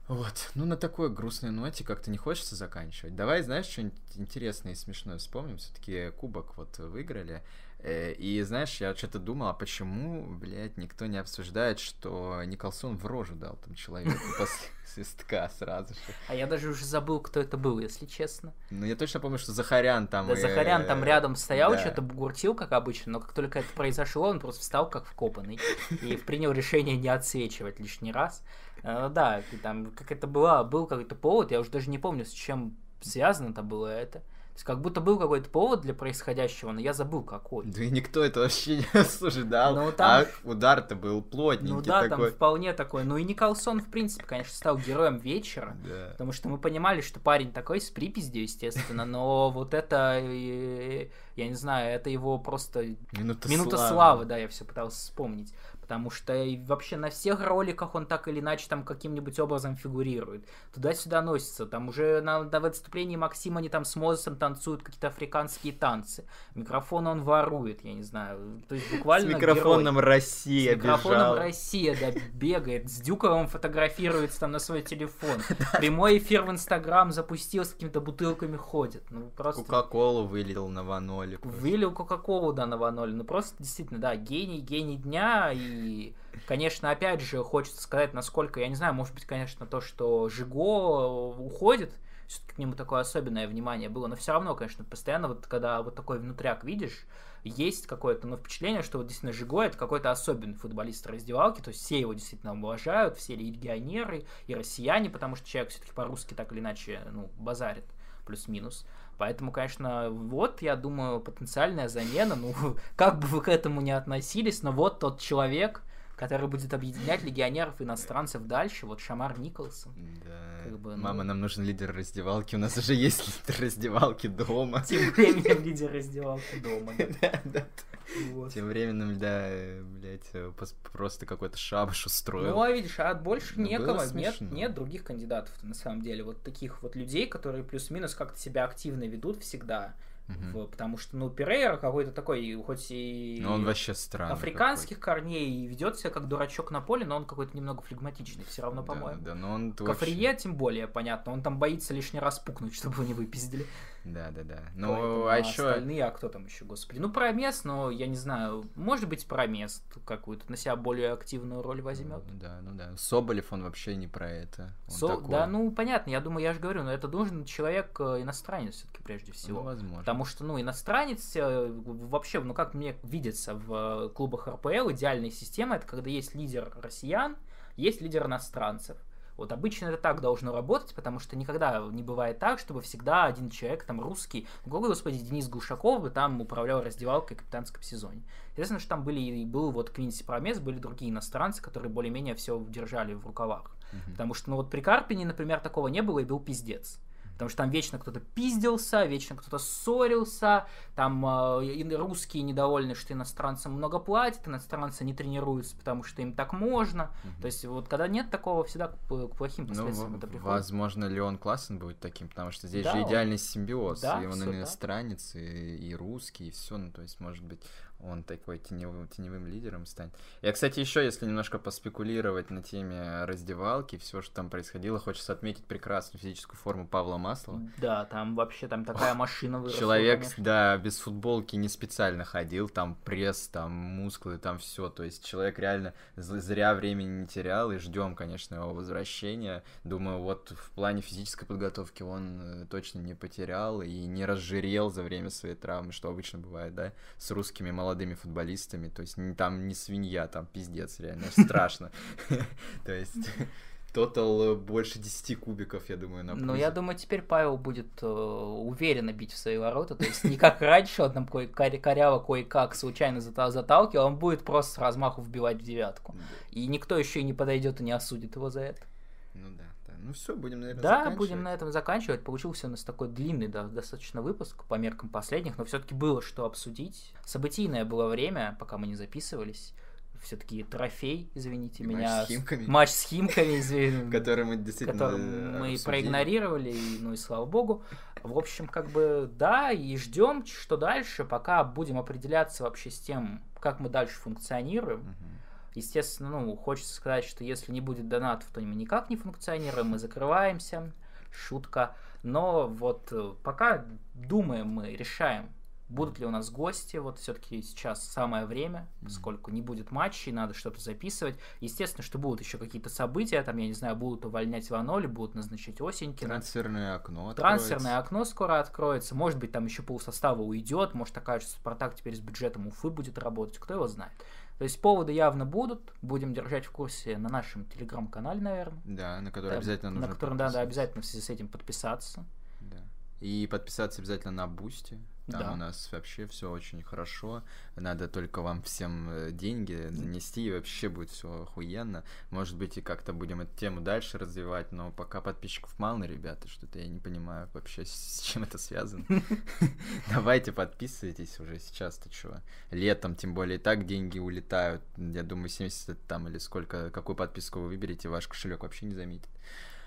Вот, ну на такой грустной ноте как-то не хочется заканчивать. Давай, знаешь, что-нибудь интересное и смешное вспомним. Все-таки кубок вот выиграли. Э, и знаешь, я что-то думал, а почему, блядь, никто не обсуждает, что Николсон в рожу дал там человеку (laughs) после свистка сразу же. А я даже уже забыл, кто это был, если честно. Ну, я точно помню, что Захарян там... Да, Захарян там рядом стоял, что-то бугуртил, как обычно, но как только это произошло, он просто встал как вкопанный и (laughs) принял решение не отсвечивать лишний раз. Э, да, там как это было, был какой-то повод, я уже даже не помню, с чем связано это было это. То есть как будто был какой-то повод для происходящего, но я забыл какой. Да и никто это вообще не (laughs) осуждал. Ну, там... А удар-то был плотненький Ну да, такой. там вполне такой. Ну и Николсон, в принципе, конечно, стал героем вечера. Да. Потому что мы понимали, что парень такой с припиздью, естественно, но (laughs) вот это, я не знаю, это его просто... Минута, Минута славы. славы, да, я все пытался вспомнить потому что вообще на всех роликах он так или иначе там каким-нибудь образом фигурирует. Туда-сюда носится. Там уже на, на выступлении Максима они там с Мозесом танцуют какие-то африканские танцы. Микрофон он ворует, я не знаю. То есть буквально С микрофоном герой. Россия С микрофоном бежал. Россия, да, бегает. С Дюковым фотографируется там на свой телефон. (laughs) Прямой эфир в Инстаграм запустил, с какими-то бутылками ходит. Ну, просто... Кока-колу вылил на ваноле. Вылил Кока-колу, да, на ваноле. Ну, просто действительно, да, гений, гений дня и и, конечно, опять же, хочется сказать, насколько, я не знаю, может быть, конечно, то, что Жиго уходит, все-таки к нему такое особенное внимание было, но все равно, конечно, постоянно вот когда вот такой внутряк видишь, есть какое-то ну, впечатление, что вот действительно Жиго это какой-то особенный футболист раздевалки, то есть все его действительно уважают, все легионеры и россияне, потому что человек все-таки по-русски так или иначе ну, базарит плюс-минус. Поэтому, конечно, вот, я думаю, потенциальная замена. Ну, (laughs) как бы вы к этому не относились, но вот тот человек, который будет объединять легионеров иностранцев дальше, вот Шамар Николсон. Да. Как бы, ну... Мама, нам нужен лидер раздевалки, у нас уже (laughs) есть лидер раздевалки дома. Тем временем лидер раздевалки дома. Да, (laughs) да. Вот. Тем временем, да, блядь, э, просто какой-то шабаш устроил. Ну, а видишь, а больше ну, некого, нет, нет других кандидатов на самом деле. Вот таких вот людей, которые плюс-минус как-то себя активно ведут всегда. Угу. Потому что, ну, Перейра какой-то такой, хоть и... Но он вообще странный. Африканских корней, и ведет себя как дурачок на поле, но он какой-то немного флегматичный все равно, по-моему. Да, но он... Кафрие, вообще... тем более, понятно, он там боится лишний раз пукнуть, (laughs) чтобы его не выпиздили. Да, да, да. Ну, а еще... Остальные, а кто там еще, господи? Ну, Промес, но я не знаю, может быть, Промес какую-то на себя более активную роль возьмет. Ну, да, ну да. Соболев, он вообще не про это. Со... Такой... Да, ну, понятно, я думаю, я же говорю, но это должен человек э, иностранец все-таки прежде всего. Ну, возможно. Потому что, ну, иностранец э, вообще, ну, как мне видится в клубах РПЛ, идеальная система, это когда есть лидер россиян, есть лидер иностранцев. Вот обычно это так должно работать, потому что никогда не бывает так, чтобы всегда один человек, там, русский, ну, господи, Денис Глушаков бы там управлял раздевалкой в капитанском сезоне. Естественно, что там были, и был вот Квинси Промес, были другие иностранцы, которые более-менее все держали в рукавах. Uh-huh. Потому что, ну, вот при Карпине, например, такого не было, и был пиздец. Потому что там вечно кто-то пиздился, вечно кто-то ссорился, там э, русские недовольны, что иностранцам много платят, иностранцы не тренируются, потому что им так можно. Угу. То есть вот когда нет такого, всегда к, к плохим последствиям ну, это приходит. Возможно, Леон Классен будет таким, потому что здесь да, же идеальный симбиоз. Да, и он иностранец, да. и, и русский, и все. Ну, то есть, может быть, он такой теневым, теневым лидером станет. Я, кстати, еще, если немножко поспекулировать на теме раздевалки, все, что там происходило, хочется отметить прекрасную физическую форму Павла Маслова. Да, там вообще там такая машина выросла. Человек, конечно. да, без футболки не специально ходил, там пресс, там мускулы, там все. То есть человек реально зря времени не терял, и ждем, конечно, его возвращения. Думаю, вот в плане физической подготовки он э, точно не потерял и не разжирел за время своей травмы, что обычно бывает, да, с русскими молодыми молодыми футболистами, то есть там не свинья, там пиздец, реально страшно. (laughs) То есть тотал больше 10 кубиков, я думаю, на Ну, я думаю, теперь Павел будет э, уверенно бить в свои ворота, то есть не как раньше, он там кое коряво кое-как случайно заталкивал, он будет просто с размаху вбивать в девятку. И никто еще и не подойдет и не осудит его за это. Ну да. Ну все, будем, наверное, Да, будем на этом заканчивать. Получился у нас такой длинный, да, достаточно выпуск по меркам последних, но все-таки было что обсудить. Событийное было время, пока мы не записывались. Все-таки трофей, извините И меня. Матч с Химками. Матч с Химками, извините. (laughs) Который мы действительно который мы обсудили. проигнорировали, и, ну и слава богу. В общем, как бы, да, и ждем, что дальше, пока будем определяться вообще с тем, как мы дальше функционируем. Мгм. Естественно, ну, хочется сказать, что если не будет донатов, то мы никак не функционируем, мы закрываемся. Шутка. Но вот э, пока думаем мы, решаем, будут ли у нас гости. Вот все-таки сейчас самое время, поскольку не будет матчей, надо что-то записывать. Естественно, что будут еще какие-то события, там, я не знаю, будут увольнять Ваноли, будут назначить Осенькина. Трансферное окно Трансферное откроется. окно скоро откроется. Может быть, там еще полсостава уйдет. Может, окажется, что Спартак теперь с бюджетом Уфы будет работать. Кто его знает. То есть поводы явно будут. Будем держать в курсе на нашем телеграм-канале, наверное. Да, на который Там, обязательно нужно На котором надо обязательно в связи с этим подписаться. И подписаться обязательно на Бусти. Там Да. у нас вообще все очень хорошо. Надо только вам всем э, деньги занести, и вообще будет все охуенно. Может быть, и как-то будем эту тему дальше развивать, но пока подписчиков мало, ребята, что-то я не понимаю вообще, с чем это связано. (laughs) Давайте подписывайтесь уже сейчас, ты чего? Летом, тем более, и так деньги улетают. Я думаю, 70 там или сколько, какую подписку вы выберете, ваш кошелек вообще не заметит.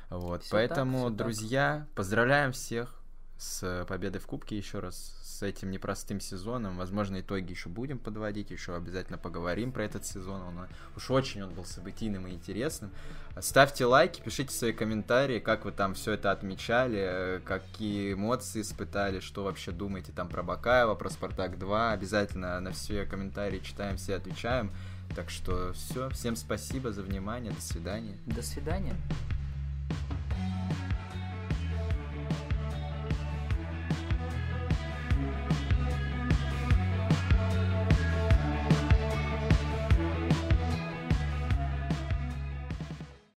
Вот, поэтому, друзья, поздравляем всех с победой в Кубке еще раз, с этим непростым сезоном. Возможно, итоги еще будем подводить, еще обязательно поговорим про этот сезон. Он, уж очень он был событийным и интересным. Ставьте лайки, пишите свои комментарии, как вы там все это отмечали, э, какие эмоции испытали, что вообще думаете там про Бакаева, про Спартак 2. Обязательно на все комментарии читаем, все отвечаем. Так что все, всем спасибо за внимание, до свидания. До свидания.